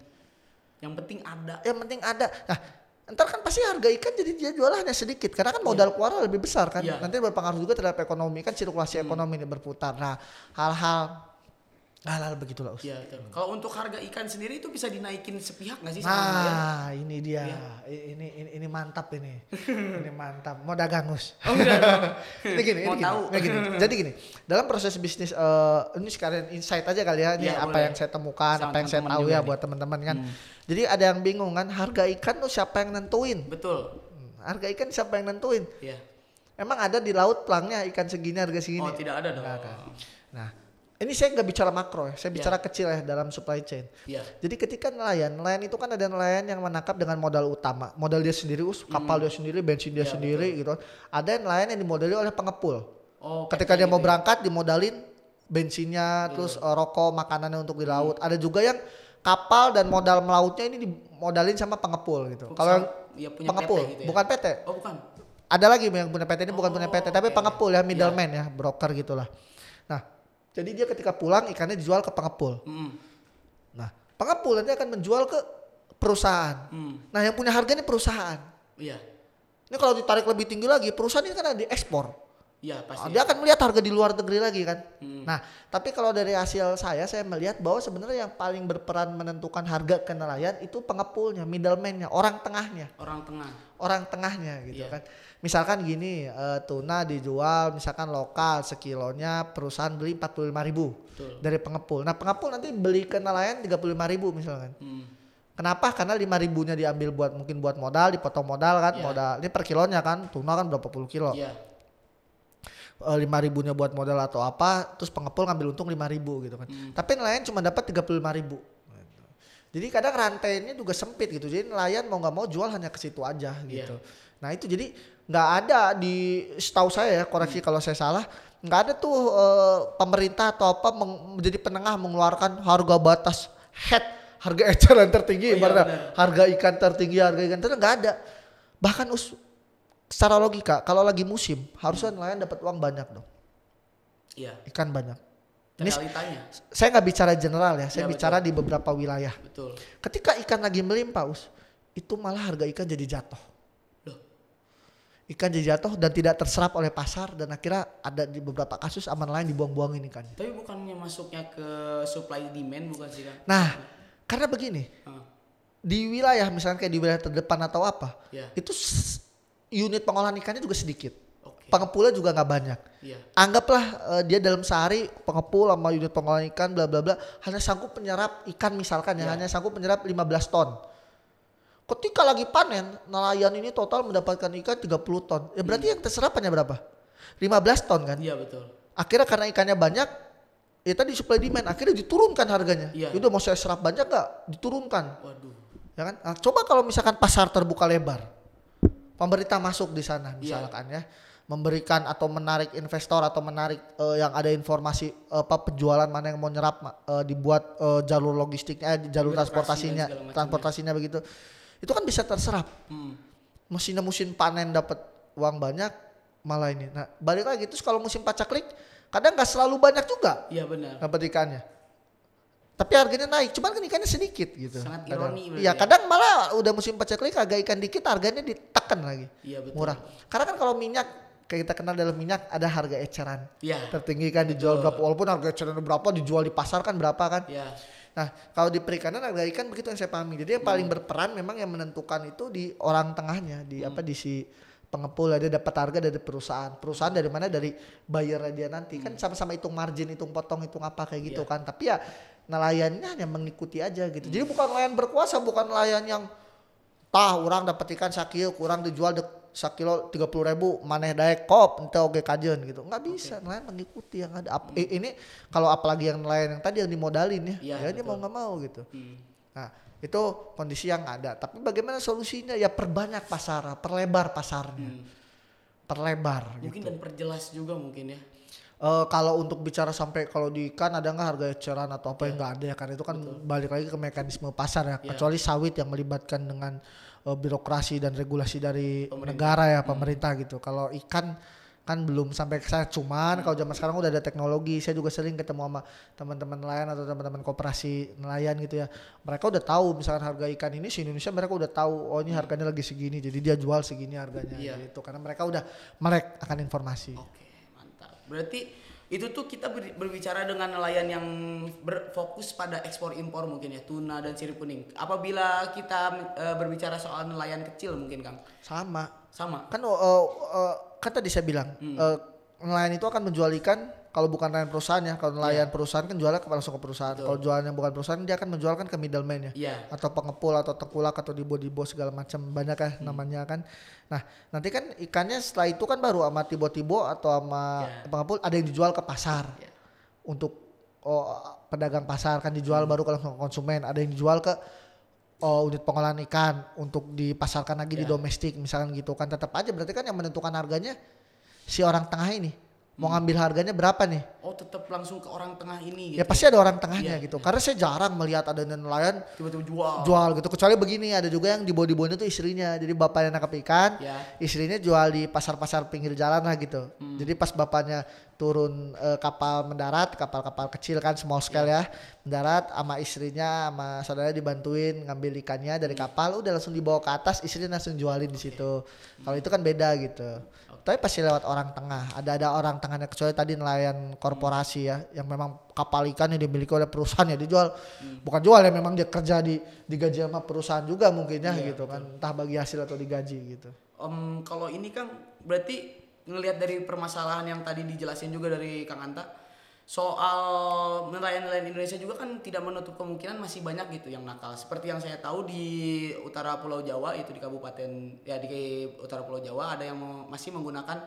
Yang penting ada. Yang penting ada. Nah, ntar kan pasti harga ikan jadi dia jual hanya sedikit karena kan modal keluar lebih besar kan. Iya. Nanti berpengaruh juga terhadap ekonomi kan sirkulasi ekonomi ini berputar. Nah, hal-hal Hal-hal begitulah. Us. Iya, betul. Kalau untuk harga ikan sendiri itu bisa dinaikin sepihak nggak sih sama? Nah, ini dia. I- Ini, ini ini mantap ini. ini mantap. Mau dagang, Us. Oh enggak ini gini, Mau ini gini, tahu. ini gini. Jadi gini, dalam proses bisnis eh, ini sekalian insight aja kali ya, Iya, apa boleh. yang saya temukan, Sama apa yang saya tahu ya nih. buat teman-teman kan. Hmm. Jadi ada yang bingung kan, harga ikan tuh siapa yang nentuin? Betul. Hmm, Harga ikan siapa yang nentuin? Iya. Emang ada di laut pelangnya ikan segini harga segini? Oh, tidak ada dong. Kan. Nah, ini saya nggak bicara makro ya, saya Iya. bicara kecil ya dalam supply chain. Iya. Jadi ketika nelayan, nelayan itu kan ada nelayan yang menangkap dengan modal utama, modal dia sendiri, us, kapal dia sendiri, bensin dia Iya, sendiri gitu. Ada nelayan yang dimodali oleh pengepul. Oh, Ketika dia mau gitu ya. berangkat dimodalin bensinnya, terus eh, rokok, makanannya untuk di laut. Ada juga yang kapal dan modal melautnya ini dimodalin sama pengepul gitu. Kalau ya punya pengepul, PT gitu ya? bukan PT. Oh, bukan. Ada lagi yang punya PT ini bukan punya PT, tapi oke. pengepul ya, middleman ya, broker gitulah. Nah, jadi dia ketika pulang ikannya dijual ke pengepul. Mm. Nah, pengepul nanti akan menjual ke perusahaan. Mm. Nah, yang punya harga ini perusahaan. Iya. Ini kalau ditarik lebih tinggi lagi, perusahaan ini kan ada diekspor. Iya, pasti. Dia akan melihat harga di luar negeri lagi kan. Hmm. Nah, tapi kalau dari hasil saya, saya melihat bahwa sebenarnya yang paling berperan menentukan harga ke nelayan itu pengepulnya, middleman-nya, orang tengahnya, Orang tengah. orang tengahnya gitu Iya. kan. Misalkan gini, eh, tuna dijual misalkan lokal sekilonya perusahaan beli 45.000 ribu Betul. dari pengepul. Nah, pengepul nanti beli ke nelayan 35.000 ribu misalkan. Mm. Kenapa? Karena lima ribunya diambil buat mungkin buat modal, dipotong modal kan, Iya. modal. Ini per kilonya kan, tuna kan berapa puluh kilo. Iya. Eh, lima ribunya buat modal atau apa, terus pengepul ngambil untung lima ribu gitu kan. Hmm. Tapi nelayan cuma dapat tiga puluh ribu. Gitu. Jadi kadang rantainya juga sempit gitu. Jadi nelayan mau nggak mau jual hanya ke situ aja Iya. gitu. Nah itu jadi nggak ada di setahu saya ya koreksi Hmm. kalau saya salah nggak ada tuh eh, pemerintah atau apa meng- menjadi penengah mengeluarkan harga batas head harga eceran tertinggi Oh, iya, harga ikan tertinggi harga ikan tertinggi nggak ada bahkan us secara logika kalau lagi musim harusnya nelayan dapat uang banyak dong Iya. ikan banyak ini Realitanya. saya nggak bicara general ya saya Iya, bicara di beberapa wilayah Betul. ketika ikan lagi melimpah us itu malah harga ikan jadi jatuh. Ikan jadi jatuh dan tidak terserap oleh pasar dan akhirnya ada di beberapa kasus aman lain dibuang-buangin ikan Tapi bukannya masuknya ke supply demand bukan sih kan? nah karena begini Ah, di wilayah misalnya kayak di wilayah terdepan atau apa Iya. itu unit pengolahan ikannya juga sedikit Oke. pengepulnya juga nggak banyak Iya. anggaplah eh, dia dalam sehari pengepul sama unit pengolahan ikan bla bla bla hanya sanggup menyerap ikan misalkan ya Iya. hanya sanggup menyerap 15 ton. Ketika lagi panen, nelayan ini total mendapatkan ikan 30 ton. Ya berarti yang terserap hanya berapa? 15 ton kan. Iya betul. Akhirnya karena ikannya banyak, ya tadi supply demand akhirnya diturunkan harganya. Iya. Ya Udah mau saya serap banyak nggak? Diturunkan. Waduh. Ya kan? Nah, coba kalau misalkan pasar terbuka lebar, pemerintah masuk di sana Iya. misalkan ya, memberikan atau menarik investor atau menarik eh, yang ada informasi eh, apa penjualan mana yang mau nyerap eh, dibuat eh, jalur logistiknya, eh, jalur transportasinya, transportasinya begitu, itu kan bisa terserap. Hmm. Musim panen dapat uang banyak, malah ini. Nah balik lagi terus kalau musim pacaklik, kadang nggak selalu banyak juga Iya benar. dapat ikannya. Tapi harganya naik, cuman kan ikannya sedikit gitu. Sangat Kadang. ironi Iya, ya. kadang malah udah musim pacaklik agak ikan dikit harganya ditekan lagi. Iya betul. Murah. Karena kan kalau minyak kayak kita kenal dalam minyak ada harga eceran. Iya. Tertinggi kan dijual berapa walaupun harga eceran berapa dijual di pasar kan berapa kan. Iya. Nah, kalau di perikanan harga ikan begitu yang saya pahami. Jadi yang paling berperan memang yang menentukan itu di orang tengahnya, di apa di si pengepul dia dapat harga dari perusahaan. Perusahaan dari mana? Dari buyer dia nanti. Kan sama-sama hitung margin, hitung potong, hitung apa kayak gitu Iya. kan. Tapi ya nelayannya hanya mengikuti aja gitu. Jadi bukan nelayan berkuasa, bukan nelayan yang tah orang dapat ikan sakil, kurang dijual dek sakilo tiga puluh ribu, maneh daek kop, ente oge kajen gitu. Nggak bisa, nelayan mengikuti yang ada. Ap- i- ini kalau apalagi yang nelayan yang tadi yang dimodalin ya, Iya, ya dia betul. mau nggak mau gitu. Hmm. Nah itu kondisi yang ada. Tapi bagaimana solusinya? Ya perbanyak pasar, perlebar pasarnya, Hmm. perlebar. Mungkin gitu. dan perjelas juga mungkin ya. Eh, kalau untuk bicara sampai kalau di ikan ada nggak harga eceran atau apa yang nggak ada ya kan? Itu kan balik lagi ke mekanisme pasar ya. Iya. kecuali sawit yang melibatkan dengan eh, birokrasi dan regulasi dari Pemerintah. negara ya pemerintah gitu. Kalau ikan kan belum sampai ke sana. Cuman kalau zaman sekarang udah ada teknologi. Saya juga sering ketemu sama teman-teman nelayan atau teman-teman koperasi nelayan gitu ya. Mereka udah tahu misalkan harga ikan ini di Indonesia mereka udah tahu oh ini harganya lagi segini jadi dia jual segini harganya Iya. gitu. Karena mereka udah melek akan informasi. Oke, mantap. Berarti itu tuh kita ber- berbicara dengan nelayan yang berfokus pada ekspor impor mungkin ya tuna dan sirip kuning. Apabila kita eh, berbicara soal nelayan kecil mungkin Kang Sama. sama. Kan uh, uh, kan tadi saya bilang uh, nelayan itu akan menjual ikan kalau bukan nelayan perusahaan ya. Kalau nelayan perusahaan kan jualnya ke langsung ke perusahaan. Kalau jualan yang bukan perusahaan dia akan menjualkan ke middleman ya. Iya. Atau pengepul atau tengkulak atau dibo-dibo segala macam banyak ya namanya kan. Nah, nanti kan ikannya setelah itu kan baru sama tibo-tibo atau sama Iya. pengepul ada yang dijual ke pasar. Iya. Untuk oh, pedagang pasar kan dijual baru ke langsung ke konsumen. Ada yang dijual ke oh, unit pengolahan ikan untuk dipasarkan lagi di Ya. domestik misalkan gitu kan tetap aja berarti kan yang menentukan harganya si orang tengah ini mau ngambil harganya berapa nih Oh tetap langsung ke orang tengah ini gitu. ya pasti ada orang tengahnya Iya, gitu karena saya jarang melihat ada nelayan tiba-tiba jual. jual gitu kecuali begini ada juga yang di body body itu istrinya jadi bapaknya nangkap ikan Ya. istrinya jual di pasar-pasar pinggir jalan lah gitu Hmm. jadi pas bapaknya turun eh, kapal mendarat kapal-kapal kecil kan small scale ya mendarat sama istrinya sama saudaranya dibantuin ngambil ikannya dari Hmm. kapal udah langsung dibawa ke atas istrinya langsung jualin di situ. Kalau itu kan beda gitu. Tapi pasti lewat orang tengah ada ada orang tengahnya kecuali tadi nelayan korporasi ya yang memang kapal ikan yang dimiliki oleh perusahaan ya dijual Hmm. bukan jual ya memang dia kerja di digaji sama perusahaan juga mungkin ya Iya, gitu kan entah bagi hasil atau digaji gitu. Om, kalau ini kan berarti ngelihat dari permasalahan yang tadi dijelasin juga dari Kang Anta soal nelayan-nelayan Indonesia juga kan tidak menutup kemungkinan masih banyak gitu yang nakal. Seperti yang saya tahu di utara Pulau Jawa itu di kabupaten ya di utara Pulau Jawa ada yang masih menggunakan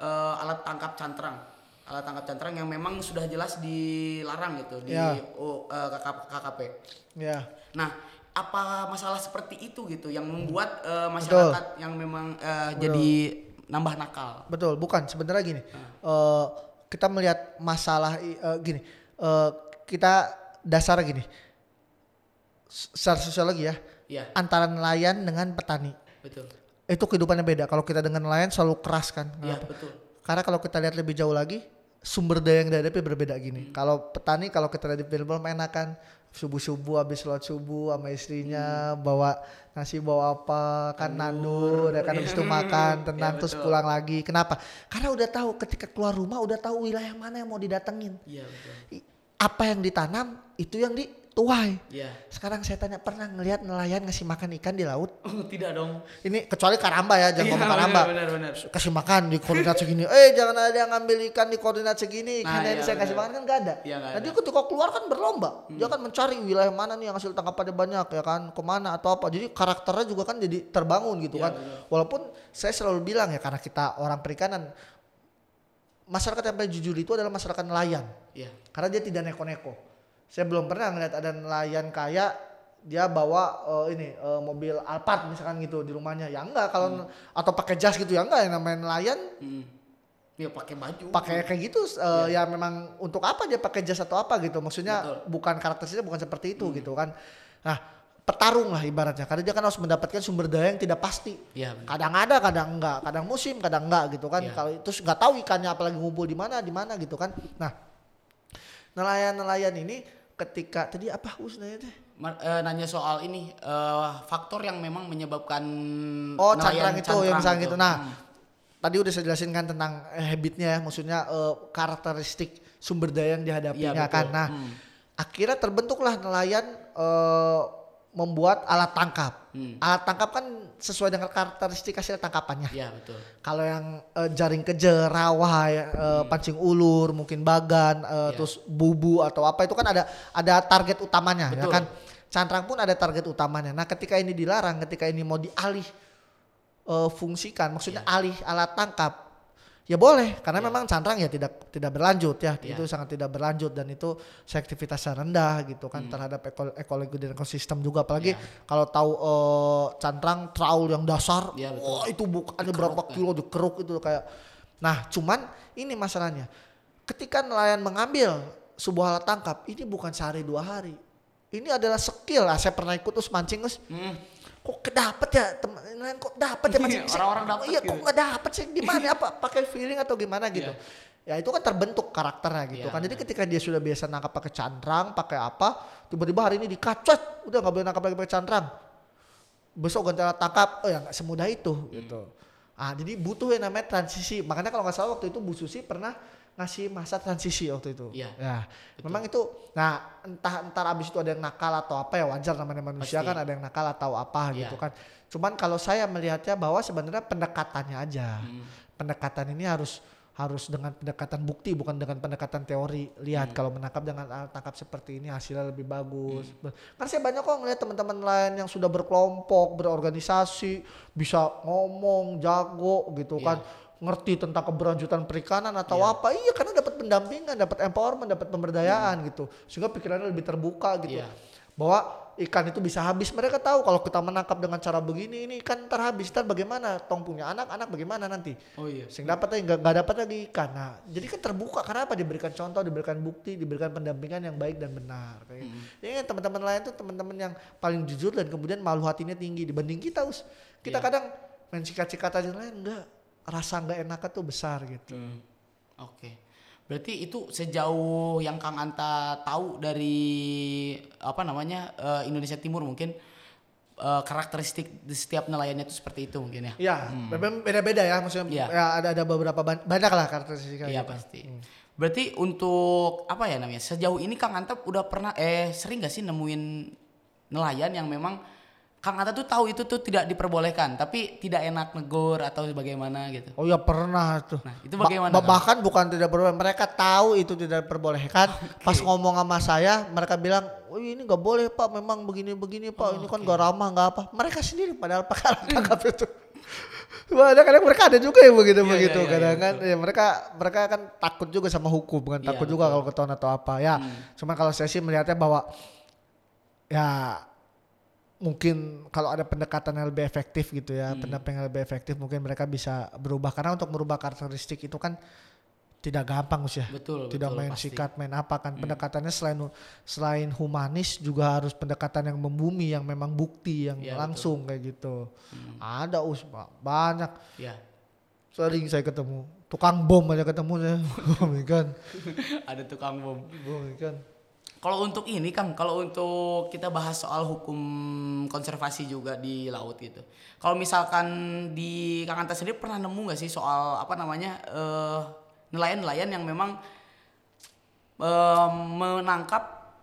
eh, alat tangkap cantrang. Alat tangkap cantrang yang memang sudah jelas dilarang gitu di Ya. O- eh, KK- KKP. ya Nah, apa masalah seperti itu gitu yang membuat eh, masyarakat yang memang eh, jadi nambah nakal? betul bukan. Sebenarnya gini eh, kita melihat masalah eh, gini eh, kita dasar gini. Secara sosiologi ya Iya, antara nelayan dengan petani. Betul. itu kehidupannya beda. Kalau kita dengan nelayan selalu keras kan. Iya, betul. Karena kalau kita lihat lebih jauh lagi, sumber daya yang dihadapi berbeda gini. Kalau petani kalau kita lihat di film enakan subuh-subuh habis sholat subuh sama istrinya bawa nasi bawa apa kan nandur ya kan habis itu makan tenang Ya, terus pulang lagi. Kenapa? Karena udah tahu ketika keluar rumah udah tahu wilayah mana yang mau didatengin. Iya, betul. Apa yang ditanam itu yang dituai Iya. sekarang saya tanya pernah ngelihat nelayan ngasih makan ikan di laut Oh, tidak dong. ini kecuali karamba ya jangan Iya, ngomong benar, karamba benar, benar. kasih makan di koordinat segini. Eh jangan ada yang ngambil ikan di koordinat segini. Nah, Karena ini iya, saya kasih benar. makan kan gak ada. Iya, nggak Nah dia ketika keluar kan berlomba. Dia kan mencari wilayah mana nih yang hasil tangkapannya banyak ya kan. Ke mana atau apa. Jadi karakternya juga kan jadi terbangun gitu Iya, kan. Walaupun saya selalu bilang ya karena kita orang perikanan. Masyarakat yang paling jujur itu adalah masyarakat nelayan. Iya. Karena dia tidak neko-neko. Saya belum pernah ngeliat ada nelayan kaya dia bawa eh, ini eh, mobil Alphard misalkan gitu di rumahnya. Ya enggak kalau atau pakai jas gitu ya enggak yang namanya nelayan Hmm. Ya pakai baju. pakai kayak gitu eh, ya memang untuk apa dia pakai jas atau apa gitu. Maksudnya Betul. bukan karakteristiknya bukan seperti itu gitu kan. Nah, petarung lah ibaratnya karena dia kan harus mendapatkan sumber daya yang tidak pasti. Benar. Kadang ada, kadang enggak, kadang musim, kadang enggak gitu kan. Iya. Kalau terus nggak tahu ikannya apalagi ngumpul di mana, di mana gitu kan. Nah, nelayan-nelayan ini ketika tadi apa usnanya teh? Ma- eh, nanya soal ini eh, faktor yang memang menyebabkan Oh, cantrang itu yang misalnya itu. gitu. Nah, Hmm. tadi udah saya jelasin kan tentang eh, habitnya ya, maksudnya eh, karakteristik sumber daya yang dihadapinya betul. kan. Nah, Hmm. akhirnya terbentuklah nelayan eh, membuat alat tangkap. Hmm. Alat tangkap kan sesuai dengan karakteristik hasil tangkapannya. Iya, betul. Kalau yang eh, jaring kejer, rawa, ya, eh, pancing ulur, mungkin bagan, eh, Iya. terus bubu atau apa itu kan ada ada target utamanya ya Betul. kan. Cantrang pun ada target utamanya. Nah, ketika ini dilarang, ketika ini mau dialih eh, fungsikan, maksudnya Iya. alih alat tangkap, ya boleh karena memang cantrang ya tidak tidak berlanjut ya, Iya. itu sangat tidak berlanjut dan itu aktivitasnya rendah gitu kan terhadap eko- ekologi dan ekosistem juga apalagi Hmm. Iya. kalau tahu eh, cantrang traul yang dasar, betul. wah itu bukannya Dikeruk berapa kan. kilo dikeruk itu kayak. Nah, cuman ini masalahnya. Ketika nelayan mengambil sebuah alat tangkap, ini bukan sehari dua hari. Ini adalah skill. Ah, saya pernah ikut terus mancing terus Hmm. Kok kedapet ya teman nelayan kok dapat ya mancing Saya- Orang-orang dapet iya gitu. kok nggak dapet sih? Gimana apa pakai feeling atau gimana gitu? Ya itu kan terbentuk karakternya gitu Iya, kan. Jadi ketika dia sudah biasa nangkap pakai cantrang pakai apa tiba-tiba hari ini dikacet udah nggak boleh nangkap lagi pakai cantrang. Besok ganti alat tangkap. Oh ya nggak semudah itu gitu. Ah, jadi butuh yang namanya transisi. Makanya kalau nggak salah waktu itu Bu Susi pernah ngasih masa transisi waktu itu. Iya, Ya, memang itu. Nah, entah entar abis itu ada yang nakal atau apa ya wajar namanya manusia Pasti. kan ada yang nakal atau apa Iya. gitu kan. Cuman kalau saya melihatnya bahwa sebenarnya pendekatannya aja. Hmm. Pendekatan ini harus harus dengan pendekatan bukti bukan dengan pendekatan teori. Lihat Hmm. kalau menangkap dengan alat tangkap seperti ini hasilnya lebih bagus. Kan saya banyak kok ngeliat teman-teman lain yang sudah berkelompok, berorganisasi, bisa ngomong, jago gitu Iya. kan. Ngerti tentang keberlanjutan perikanan atau Iya. apa. Iya karena dapat pendampingan, dapat empowerment, dapat pemberdayaan gitu. Sehingga pikirannya lebih terbuka gitu. Iya. Bahwa ikan itu bisa habis. Mereka tahu kalau kita menangkap dengan cara begini ini ikan ntar habis. Ntar bagaimana? Tong punya anak, anak bagaimana nanti? Oh iya. Sehingga dapat nggak nggak dapat lagi ikan. Nah, jadi kan terbuka karena apa? Diberikan contoh, diberikan bukti, diberikan pendampingan yang baik dan benar. Kayak gitu. Jadi teman-teman lain tuh teman-teman yang paling jujur dan kemudian malu hatinya tinggi dibanding kita us. Kita Iya. kadang main sikat-sikat aja lain enggak rasa nggak enaknya tuh besar gitu. Hmm. Oke. Berarti itu sejauh yang Kang Anta tahu dari apa namanya eh, Indonesia Timur mungkin eh, karakteristik di setiap nelayannya itu seperti itu mungkin ya. Iya, memang beda-beda ya maksudnya Iya. ya ada ada beberapa ban- banyak lah karakteristik Iya gitu. pasti. Berarti untuk apa ya namanya? Sejauh ini Kang Anta udah pernah eh sering gak sih nemuin nelayan yang memang Kang Anta tuh tahu itu tuh tidak diperbolehkan, tapi tidak enak negur atau bagaimana gitu. Oh ya pernah tuh. Nah, itu Ba- bagaimana, ba- bahkan bukan tidak perlu mereka tahu itu tidak diperbolehkan. Pas ngomong sama saya, mereka bilang, "Oh ini nggak boleh pak, memang begini-begini pak, ini kan nggak ramah nggak apa." Mereka sendiri padahal alat tangkap itu. Wah, ada kadang mereka ada juga yang begitu Iya, begitu iya, iya, kadang iya, kan ya mereka mereka kan takut juga sama hukum bukan Iya, takut juga betul. kalau ketahuan atau apa ya cuman kalau saya sih melihatnya bahwa ya mungkin kalau ada pendekatan yang lebih efektif gitu ya, Hmm. pendampingan yang lebih efektif mungkin mereka bisa berubah karena untuk merubah karakteristik itu kan tidak gampang Gus ya. Betul, tidak betul, main pasti. sikat, main apa kan pendekatannya selain selain humanis juga harus pendekatan yang membumi yang memang bukti yang Iya, langsung kayak gitu. Ada us banyak Ya. sering saya ketemu tukang bom aja ketemu saya. Ikan, Ada tukang bom. bom ikan. Kalau untuk ini Kang, kalau untuk kita bahas soal hukum konservasi juga di laut gitu. Kalau misalkan di Kang Anta sendiri pernah nemu nggak sih soal apa namanya eh, nelayan-nelayan yang memang eh, menangkap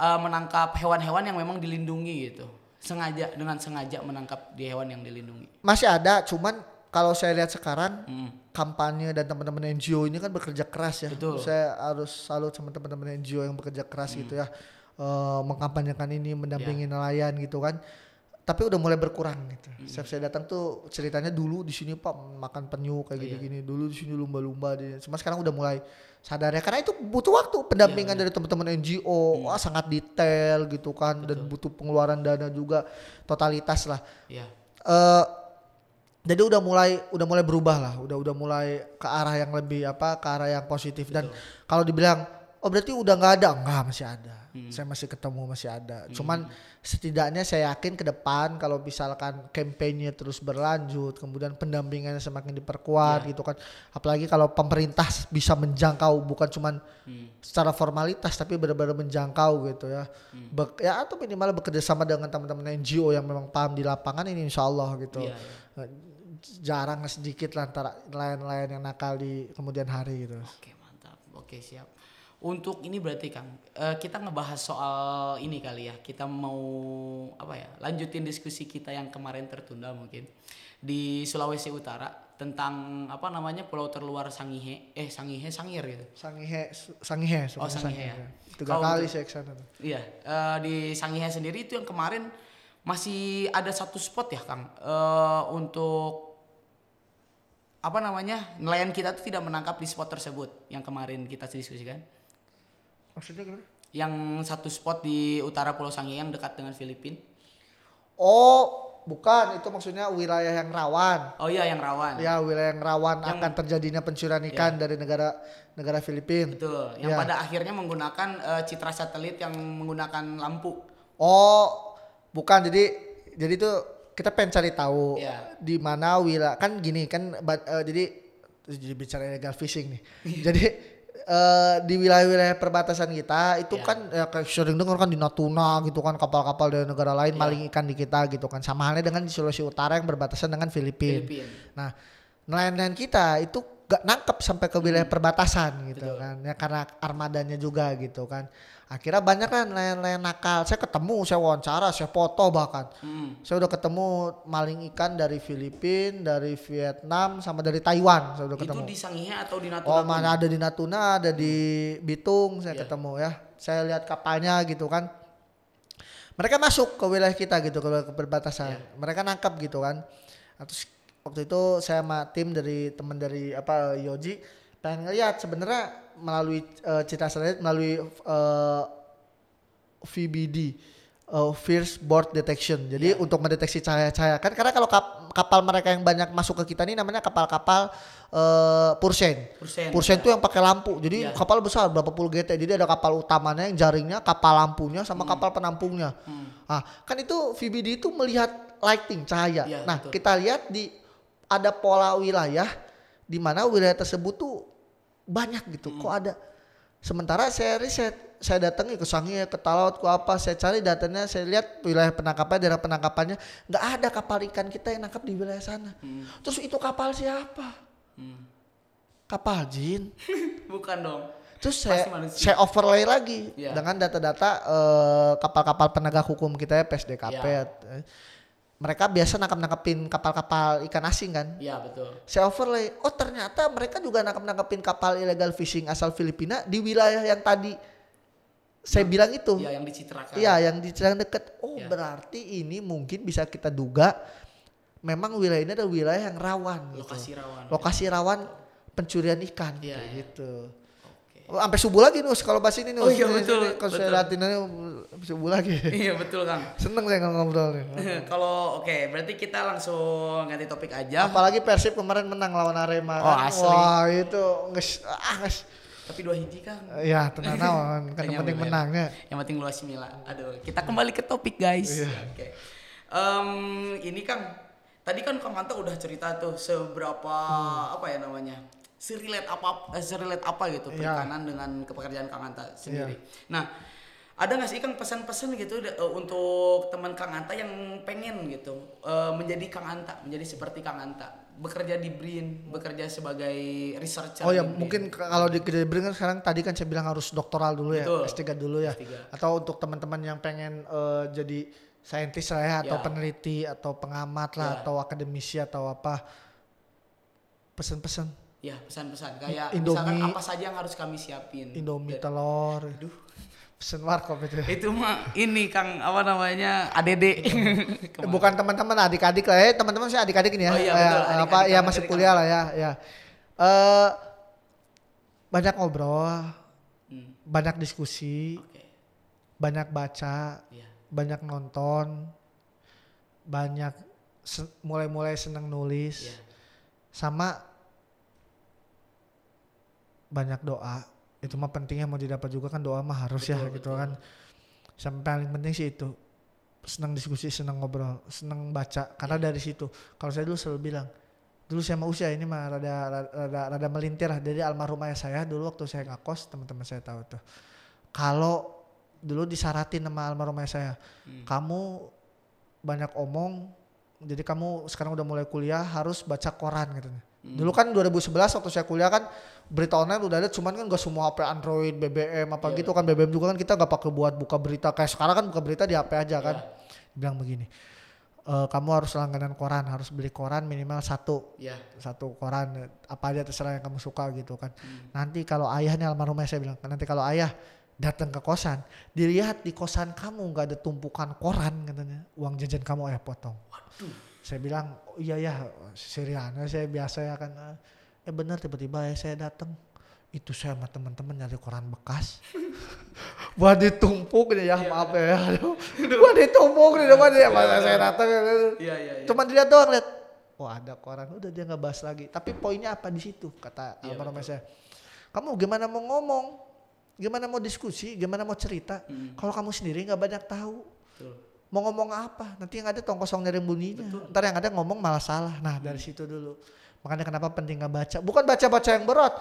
eh, menangkap hewan-hewan yang memang dilindungi gitu, sengaja dengan sengaja menangkap di hewan yang dilindungi. Masih ada, cuman kalau saya lihat sekarang Mm. Kampanye dan teman-teman NGO ini kan bekerja keras ya. Betul. Saya harus salut sama teman-teman NGO yang bekerja keras gitu ya. Eh, mengkampanyekan ini, mendampingi nelayan gitu kan. Tapi udah mulai berkurang gitu. Setiap saya datang tuh ceritanya dulu di sini Pak makan penyu kayak gini-gini. Dulu di sini lumba-lumba di Cuma sekarang udah mulai sadar ya karena itu butuh waktu pendampingan dari teman-teman NGO. Wah, sangat detail gitu kan dan butuh pengeluaran dana juga totalitas lah Ya. eh jadi udah mulai udah mulai berubah lah, udah udah mulai ke arah yang lebih apa, ke arah yang positif dan kalau dibilang oh berarti udah nggak ada, enggak masih ada. Saya masih ketemu masih ada. Cuman setidaknya saya yakin ke depan kalau misalkan kampanye terus berlanjut, kemudian pendampingannya semakin diperkuat gitu kan. Apalagi kalau pemerintah bisa menjangkau bukan cuman secara formalitas tapi benar-benar menjangkau gitu ya. Bek- ya atau minimal bekerja sama dengan teman-teman NGO yang memang paham di lapangan ini insya Allah gitu. Iya, iya. Jarang sedikit lah antara nelayan-nelayan yang nakal di kemudian hari gitu. Oke mantap, oke siap. Untuk ini berarti Kang, eh, kita ngebahas soal ini kali ya. Kita mau apa ya? Lanjutin diskusi kita yang kemarin tertunda mungkin di Sulawesi Utara tentang apa namanya pulau terluar Sangihe, eh Sangihe Sangir gitu. Sangihe, Sangihe, Oh, Sangihe ya. Tiga Kalau kali saya ke sana tuh. Iya, eh, di Sangihe sendiri itu yang kemarin masih ada satu spot ya Kang eh, untuk apa namanya nelayan kita tuh tidak menangkap di spot tersebut yang kemarin kita diskusikan. Maksudnya gimana? yang satu spot di utara Pulau Sangihe yang dekat dengan Filipina. Oh, bukan itu maksudnya wilayah yang rawan. Oh iya yang rawan. Ya, wilayah yang rawan Yang- akan terjadinya pencurian ikan dari negara negara Filipina. Betul. Yang Ya. pada akhirnya menggunakan eh, citra satelit yang menggunakan lampu. Oh, bukan. Jadi jadi tuh kita pengen cari tahu Iya. di mana wilayah kan gini kan ba- eh, jadi jadi bicara illegal fishing nih. jadi eh, di wilayah-wilayah perbatasan kita itu Iya. kan ya kayak sering dengar kan di Natuna gitu kan kapal-kapal dari negara lain Iya. maling ikan di kita gitu kan sama halnya dengan di Sulawesi Utara yang berbatasan dengan Filipina. Filipina. Nah, nelayan-nelayan kita itu gak nangkep sampai ke wilayah perbatasan gitu Hmm. Betul. kan ya karena armadanya juga gitu kan akhirnya banyak kan nelayan-nelayan nakal saya ketemu saya wawancara saya foto bahkan Hmm. saya udah ketemu maling ikan dari Filipina dari Vietnam sama dari Taiwan saya udah Itu ketemu di Sangihe atau di Natuna? oh mana ada di Natuna ada di Bitung saya Iya. ketemu ya saya lihat kapalnya gitu kan mereka masuk ke wilayah kita gitu ke, ke perbatasan Iya. mereka nangkap gitu kan Nah, terus waktu itu saya sama tim dari teman dari apa Yoji pengen ngeliat sebenarnya melalui eh, cita satelit melalui eh, VBD eh, Fierce Board Detection. Jadi Iya. untuk mendeteksi cahaya-cahaya kan karena kalau kap- kapal mereka yang banyak masuk ke kita ini namanya kapal-kapal eh, Pursen. Persen. Pursen itu yang pakai lampu. Jadi Iya. kapal besar berapa puluh GT. Jadi ada kapal utamanya yang jaringnya, kapal lampunya sama kapal penampungnya. Hmm. Ah, kan itu VBD itu melihat lighting cahaya. Iya, nah, betul. kita lihat di ada pola wilayah di mana wilayah tersebut tuh banyak gitu. Hmm. Kok ada sementara saya riset, saya datangi ke Sangihe, ke Talaut, ke apa, saya cari datanya, saya lihat wilayah penangkapannya, daerah penangkapannya, nggak ada kapal ikan kita yang nangkap di wilayah sana. Hmm. Terus itu kapal siapa? Hmm. Kapal jin. Bukan dong. Terus saya saya overlay lagi Iya. dengan data-data eh, kapal-kapal penegak hukum kita ya PSDKP. Iya. Mereka biasa nangkap-nangkapin kapal-kapal ikan asing kan. Iya betul. Saya overlay, oh ternyata mereka juga nangkap-nangkapin kapal illegal fishing asal Filipina di wilayah yang tadi saya bilang itu. Iya yang dicitrakan. Iya, yang di Cirang deket. Oh, Iya. berarti ini mungkin bisa kita duga memang wilayah ini adalah wilayah yang rawan gitu. Lokasi rawan. Lokasi rawan pencurian ikan Iya, iya. gitu. Oke. Sampai subuh lagi nus kalau bahas ini nus. Oh iya, betul, Kalau saya aja sampai subuh lagi. Iya betul Kang. Seneng saya ngobrol nih. Kalau oke, berarti kita langsung ganti topik aja. Apalagi Persib kemarin menang lawan Arema. Oh, kan. asli. Wah itu nges, ah nges. Tapi dua hiji Kang. Ya tenang naon, kan yang penting menangnya. Yang penting luas mila. Aduh, kita kembali ke topik guys. Iya. Oke. Em, ini Kang, tadi kan Kang Manta udah cerita tuh seberapa Hmm. apa ya namanya? Serilet apa eh, serilet apa gitu Iya. perikanan dengan kepekerjaan Kang Anta sendiri. Nah, ada nggak sih Kang pesan-pesan gitu eh, untuk teman Kang Anta yang pengen gitu eh, menjadi Kang Anta, menjadi seperti Kang Anta, bekerja di BRIN, bekerja sebagai researcher. Oh ya BRIN. mungkin kalau di Kedebring kan sekarang tadi kan saya bilang harus doktoral dulu ya, Betul. S3 dulu ya. S3. Atau untuk teman-teman yang pengen eh, jadi saintis lah ya atau Ya. peneliti atau pengamat lah Ya. atau akademisi atau apa. Pesen-pesen Ya pesan-pesan kayak Indomie. misalkan apa saja yang harus kami siapin. Indomie Dan- telur. Aduh. Pesen warkop itu. itu mah ini Kang apa namanya ADD. Eh, Bukan teman-teman adik-adik lah ya, teman-teman saya adik-adik ini ya. Oh iya, Eh, betul, apa adik-adik ya masih dari kuliah lah ya, ya. Eh banyak ngobrol, Hmm, banyak diskusi, Oke. banyak baca, Iya. banyak nonton, banyak se- mulai-mulai seneng nulis, Iya. sama banyak doa. Itu mah pentingnya mau didapat juga kan doa mah harus ya Betul, gitu betul. kan. Sampai paling penting sih itu. Senang diskusi, senang ngobrol, senang baca. Karena Iya. dari situ. Kalau saya dulu selalu bilang, dulu saya mau usia ini mah rada rada, rada, rada melintir lah. Dari almarhum ayah saya dulu waktu saya ngakos, teman-teman saya tahu tuh. Kalau dulu disaratin sama almarhum ayah saya, Hmm. kamu banyak omong, jadi kamu sekarang udah mulai kuliah harus baca koran katanya. Hmm. Dulu kan 2011 waktu saya kuliah kan berita online udah ada, cuman kan gak semua HP Android, BBM apa Iya, gitu kan BBM juga kan kita gak pakai buat buka berita kayak sekarang kan buka berita di HP aja kan. Iya. Bilang begini, "E, kamu harus langganan koran, harus beli koran minimal satu Iya. satu koran apa aja terserah yang kamu suka gitu kan. Hmm. Nanti kalau ayah nih almarhum ayah saya bilang, nanti kalau ayah datang ke kosan, dilihat di kosan kamu nggak ada tumpukan koran katanya, uang jajan kamu ayah potong. Waduh. Saya bilang, oh, iya ya, Siriana saya biasa ya kan. Eh benar tiba-tiba ya saya datang. Itu saya sama teman-teman nyari koran bekas. Buat ditumpuk nih ya, Iya. maaf ya. Buat ditumpuk di depan dia. Masa saya datang. Iya iya iya. Cuma dilihat doang lihat. Oh ada koran, udah dia nggak bahas lagi. Tapi poinnya apa di situ kata Iya, almarhum saya. Kamu gimana mau ngomong, gimana mau diskusi, gimana mau cerita. Hmm. Kalau kamu sendiri nggak banyak tahu, Betul. Mau ngomong apa? Nanti yang ada tong kosong dari bunyinya. Ntar yang ada ngomong malah salah. Nah dari situ dulu. Makanya kenapa penting nggak baca? Bukan baca-baca yang berat.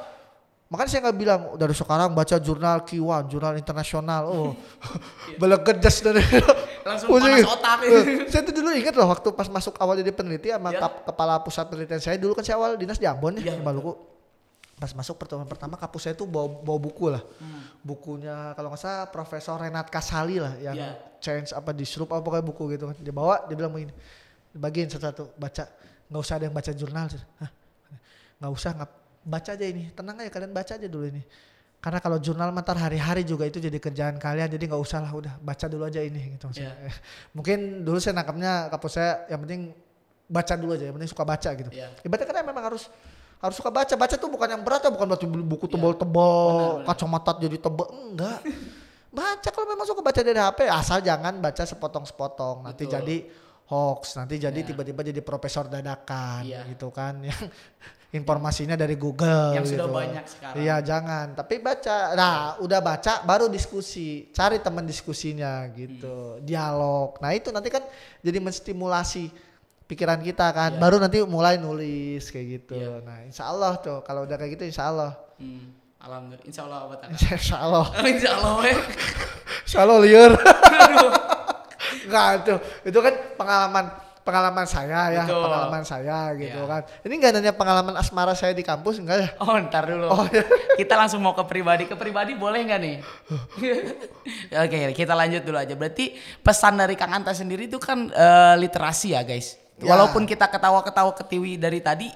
Makanya saya nggak bilang dari sekarang baca jurnal Q1, jurnal internasional. Oh, belegedes dari Langsung panas otak. Eh, saya tuh dulu ingat loh waktu pas masuk awal jadi peneliti sama Ya. kepala pusat penelitian saya dulu kan saya awal dinas di Ambon ya, Ya, di Maluku. Pas masuk pertemuan pertama kapus saya tuh bawa, bawa buku lah. Hmm. Bukunya kalau nggak salah Profesor Renat Kasali lah yang Ya. change apa disrupt apa pokoknya buku gitu kan. Dia bawa dia bilang begini. Bagiin satu-satu baca. nggak usah ada yang baca jurnal. Nggak usah nggak baca aja ini. Tenang aja kalian baca aja dulu ini. Karena kalau jurnal mantar hari-hari juga itu jadi kerjaan kalian jadi nggak usah lah udah baca dulu aja ini gitu maksudnya. Ya. Mungkin dulu saya nangkapnya kapus saya yang penting baca dulu aja, yang penting suka baca gitu. Iya. Ibaratnya kan memang harus harus suka baca. Baca tuh bukan yang berat ya, bukan berarti buku Iya. tebal-tebal, benar. kacamata jadi tebal, enggak. baca kalau memang suka baca dari HP, asal jangan baca sepotong-sepotong. Nanti Betul. jadi hoax, nanti jadi Iya. tiba-tiba jadi profesor dadakan Iya. gitu kan. Yang informasinya dari Google Yang sudah gitu. banyak sekarang. Iya, jangan. Tapi baca. Nah, udah baca baru diskusi. Cari teman diskusinya gitu. Hmm. Dialog. Nah, itu nanti kan jadi menstimulasi pikiran kita kan. Iya. Baru nanti mulai nulis kayak gitu. Iya. Nah, insya Allah tuh kalau udah kayak gitu insya Allah. Hmm. Alhamdulillah. Insya Allah apa tak? insya Allah. Insya Allah. eh. Insya Allah liur. Enggak tuh. Itu kan pengalaman pengalaman saya ya, Betul. pengalaman saya gitu Iya. kan. Ini enggak nanya pengalaman asmara saya di kampus enggak ya? Oh ntar dulu. Oh, iya. Kita langsung mau ke pribadi. Ke pribadi boleh nggak nih? Oke kita lanjut dulu aja. Berarti pesan dari Kang Anta sendiri itu kan eh, literasi ya guys. Ya. Walaupun kita ketawa-ketawa ketiwi dari tadi,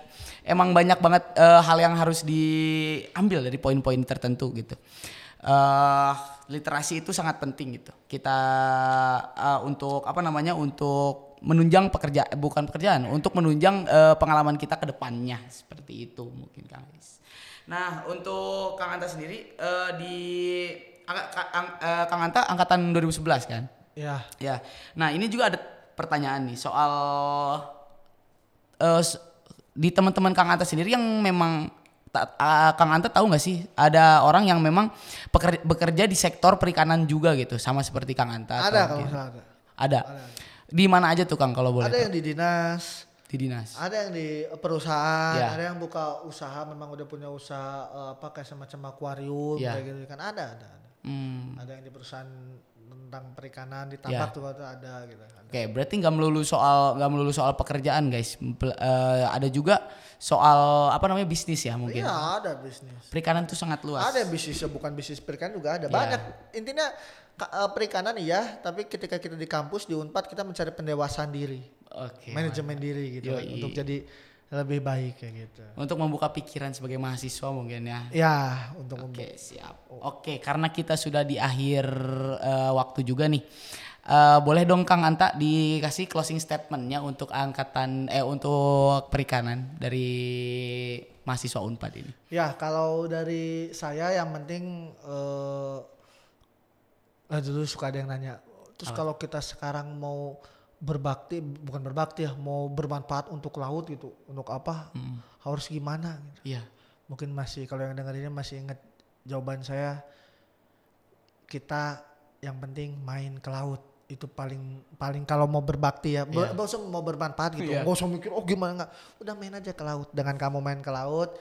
emang banyak banget eh, hal yang harus diambil dari poin-poin tertentu gitu. eh literasi itu sangat penting gitu. Kita eh, untuk apa namanya untuk menunjang pekerja bukan pekerjaan, untuk menunjang eh, pengalaman kita ke depannya seperti itu mungkin guys. Nah untuk Kang Anta sendiri eh, di angka- ka- ang- eh, Kang Anta angkatan 2011 kan? Ya. Ya. Nah, ini juga ada pertanyaan nih soal s- di teman-teman Kang Anta sendiri yang memang Kang Anta tahu nggak sih ada orang yang memang peker- bekerja di sektor perikanan juga gitu sama seperti Kang Anta? atau Ada kalau ada. Ada. Di mana aja tuh Kang kalau boleh? Ada tahu? yang di dinas, di dinas. ada yang di perusahaan, Ya. ada yang buka usaha memang udah punya usaha eh, apa kayak semacam akuarium Ya. kayak gitu kan ada ada ada. Hmm. Ada yang di perusahaan tentang perikanan di tambak Ya. tuh ada gitu. Ada. Oke, berarti nggak melulu soal nggak melulu soal pekerjaan guys. Eh, ada juga soal apa namanya bisnis ya mungkin. Iya ada bisnis. Perikanan tuh sangat luas. Ada bisnisnya bukan bisnis perikanan juga ada Iya. banyak. Intinya eh, perikanan iya, tapi ketika kita di kampus di Unpad kita mencari pendewasaan diri, Oke. manajemen diri gitu Yoi. untuk jadi lebih baik kayak gitu. Untuk membuka pikiran sebagai mahasiswa mungkin ya. Ya untuk Oke, siap. Oke, karena kita sudah di akhir eh, waktu juga nih. Eh, boleh dong Kang Anta dikasih closing statementnya untuk angkatan eh untuk perikanan dari mahasiswa Unpad ini. Ya kalau dari saya yang penting eh eh, dulu suka ada yang nanya. Terus kalau kita sekarang mau berbakti bukan berbakti ya, mau bermanfaat untuk laut gitu, untuk apa? Harus gimana? Gitu. Iya. Mungkin masih kalau yang dengar ini masih ingat jawaban saya. Kita yang penting main ke laut itu paling paling kalau mau berbakti ya, Iya. Ber- nggak usah mau bermanfaat gitu, Iya. nggak usah mikir oh gimana nggak, udah main aja ke laut. Dengan kamu main ke laut,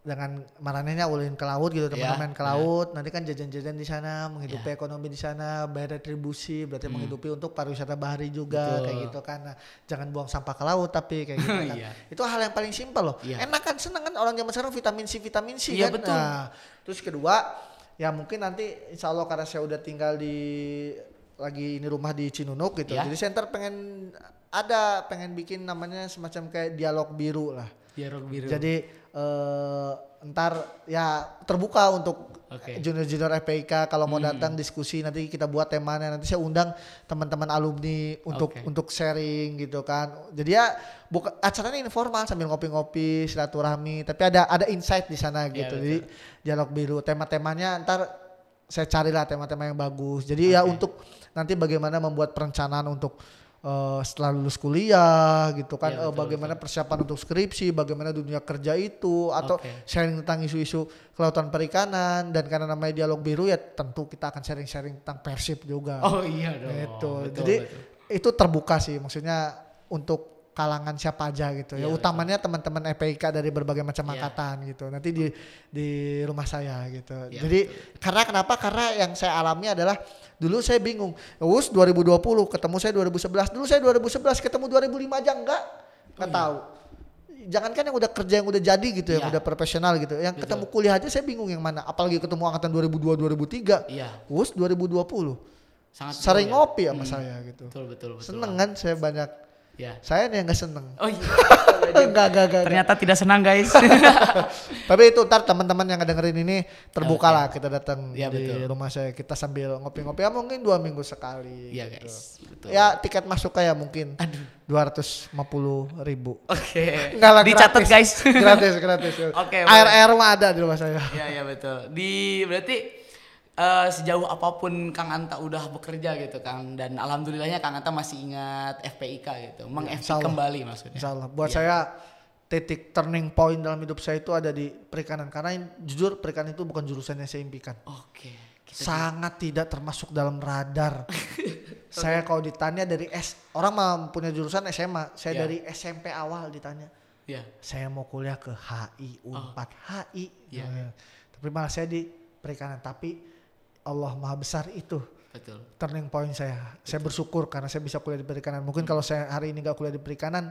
dengan maranehnya ulin ke laut gitu teman-teman Iya, main ke benar. laut nanti kan jajan-jajan di sana menghidupi ekonomi di sana bayar retribusi berarti menghidupi untuk pariwisata bahari juga Hmm. Betul. kayak gitu kan nah, jangan buang sampah ke laut tapi kayak gitu kan Iya. itu hal yang paling simpel loh Iya. enak kan seneng kan orang zaman sekarang vitamin C vitamin C Iya, kan betul. nah terus kedua ya mungkin nanti insya Allah karena saya udah tinggal di lagi ini rumah di Cinunuk gitu Iya. jadi center pengen ada pengen bikin namanya semacam kayak dialog biru lah Dialog biru. jadi eh, ntar ya terbuka untuk Oke. junior-junior FPIK kalau mau Hmm. datang diskusi nanti kita buat temanya nanti saya undang teman-teman alumni untuk Oke. untuk sharing gitu kan. Jadi ya buka acaranya informal sambil ngopi-ngopi silaturahmi tapi ada ada insight di sana Iya, gitu. betul. Jadi dialog biru tema-temanya ntar saya carilah tema-tema yang bagus. Jadi ya Oke. untuk nanti bagaimana membuat perencanaan untuk eh, setelah lulus kuliah gitu kan eh, betul, bagaimana persiapan untuk skripsi, bagaimana dunia kerja itu atau Oke. sharing tentang isu-isu kelautan perikanan dan karena namanya dialog biru ya tentu kita akan sharing-sharing tentang persib juga. Oh iya dong. Itu. Betul, Jadi betul. itu terbuka sih maksudnya untuk kalangan siapa aja gitu ya. Iya, Utamanya teman-teman FPIK dari berbagai macam Iya. angkatan gitu. Nanti di di rumah saya gitu. Iya, Jadi karena kenapa? Karena yang saya alami adalah dulu saya bingung. Us 2020 ketemu saya 2011. Dulu saya 2011 ketemu 2005 aja enggak. Enggak tahu. Jangankan yang udah kerja yang udah jadi gitu, yang Iya. udah profesional gitu. Yang ketemu kuliah aja saya bingung yang mana. Apalagi ketemu angkatan 2002 2003. Iya, Us 2020. sangat Sering ya. ngopi sama saya gitu. Betul betul betul. Seneng kan saya banyak. Ya. Saya nih yang nggak seneng. Oh iya. Enggak, enggak, enggak. Ternyata tidak senang guys. Tapi itu ntar teman-teman yang dengerin ini terbuka Oke. lah kita datang Iya, di betul. rumah saya kita sambil ngopi-ngopi ya mungkin dua minggu sekali. Iya gitu. guys. Betul. Ya tiket masuk kayak mungkin dua ratus lima puluh ribu. Oke. Enggak lah Dicatat guys. gratis gratis. Oke, Air boleh. air mah ada di rumah saya. Iya iya betul. Di berarti eh, sejauh apa pun Kang Anta udah bekerja gitu Kang dan alhamdulillahnya Kang Anta masih ingat FPIK gitu, meng Allah. kembali maksudnya. Insya Allah. Buat Iya. saya titik turning point dalam hidup saya itu ada di perikanan karena in- jujur perikanan itu bukan jurusan yang saya impikan. Oke. Kita sangat tidak termasuk dalam radar. saya kalau ditanya dari S orang mah punya jurusan SMA, saya Ya. dari SMP awal ditanya, Iya. saya mau kuliah ke HI Unpad HI. Ya. Eh, Tapi malah saya di perikanan, tapi Allah Maha Besar itu Betul. turning point saya. Saya bersyukur karena saya bisa kuliah di perikanan. Mungkin kalau saya hari ini gak kuliah di perikanan,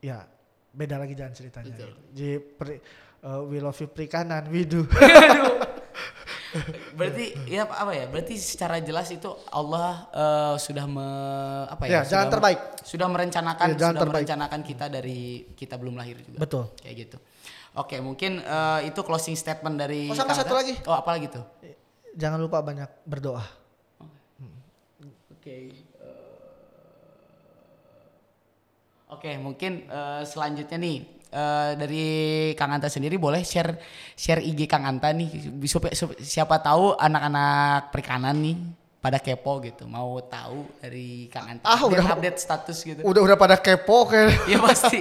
ya beda lagi jalan ceritanya. Betul. Jadi peri- eh, we love you perikanan, we do. Berarti ya apa ya? Berarti secara jelas itu Allah eh, sudah me, apa ya? Ya, jalan sudah- terbaik. Sudah merencanakan Ya, jalan sudah terbaik. merencanakan kita dari kita belum lahir juga. Betul. Kayak gitu. Oke, mungkin eh, itu closing statement dari Oh, sama satu lagi. Oh, apa lagi tuh? Jangan lupa banyak berdoa. Oke. eh, Oke, mungkin eh, selanjutnya nih eh, dari Kang Anta sendiri boleh share share IG Kang Anta nih supaya sup- siapa tahu anak-anak perikanan nih pada kepo gitu mau tahu dari Kang Anta Ah, udah- update status gitu. Udah udah pada kepo kayak. ya pasti.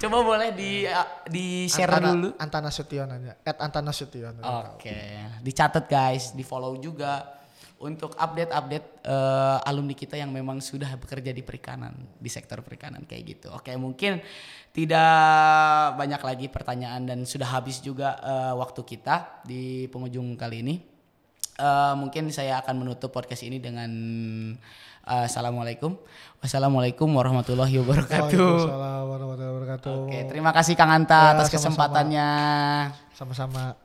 Coba boleh di di share Antana, dulu. Antana Sution aja. At Antana Sution. Oke, dicatat guys, di follow juga untuk update-update eh, alumni kita yang memang sudah bekerja di perikanan, di sektor perikanan kayak gitu. Oke, mungkin tidak banyak lagi pertanyaan dan sudah habis juga eh, waktu kita di penghujung kali ini. Eh, mungkin saya akan menutup podcast ini dengan eh, assalamualaikum, wassalamualaikum warahmatullahi wabarakatuh. Waalaikumsalam warahmatullahi wabarakatuh. Oke, terima kasih Kang Anta Ya, atas sama-sama. kesempatannya. Sama-sama.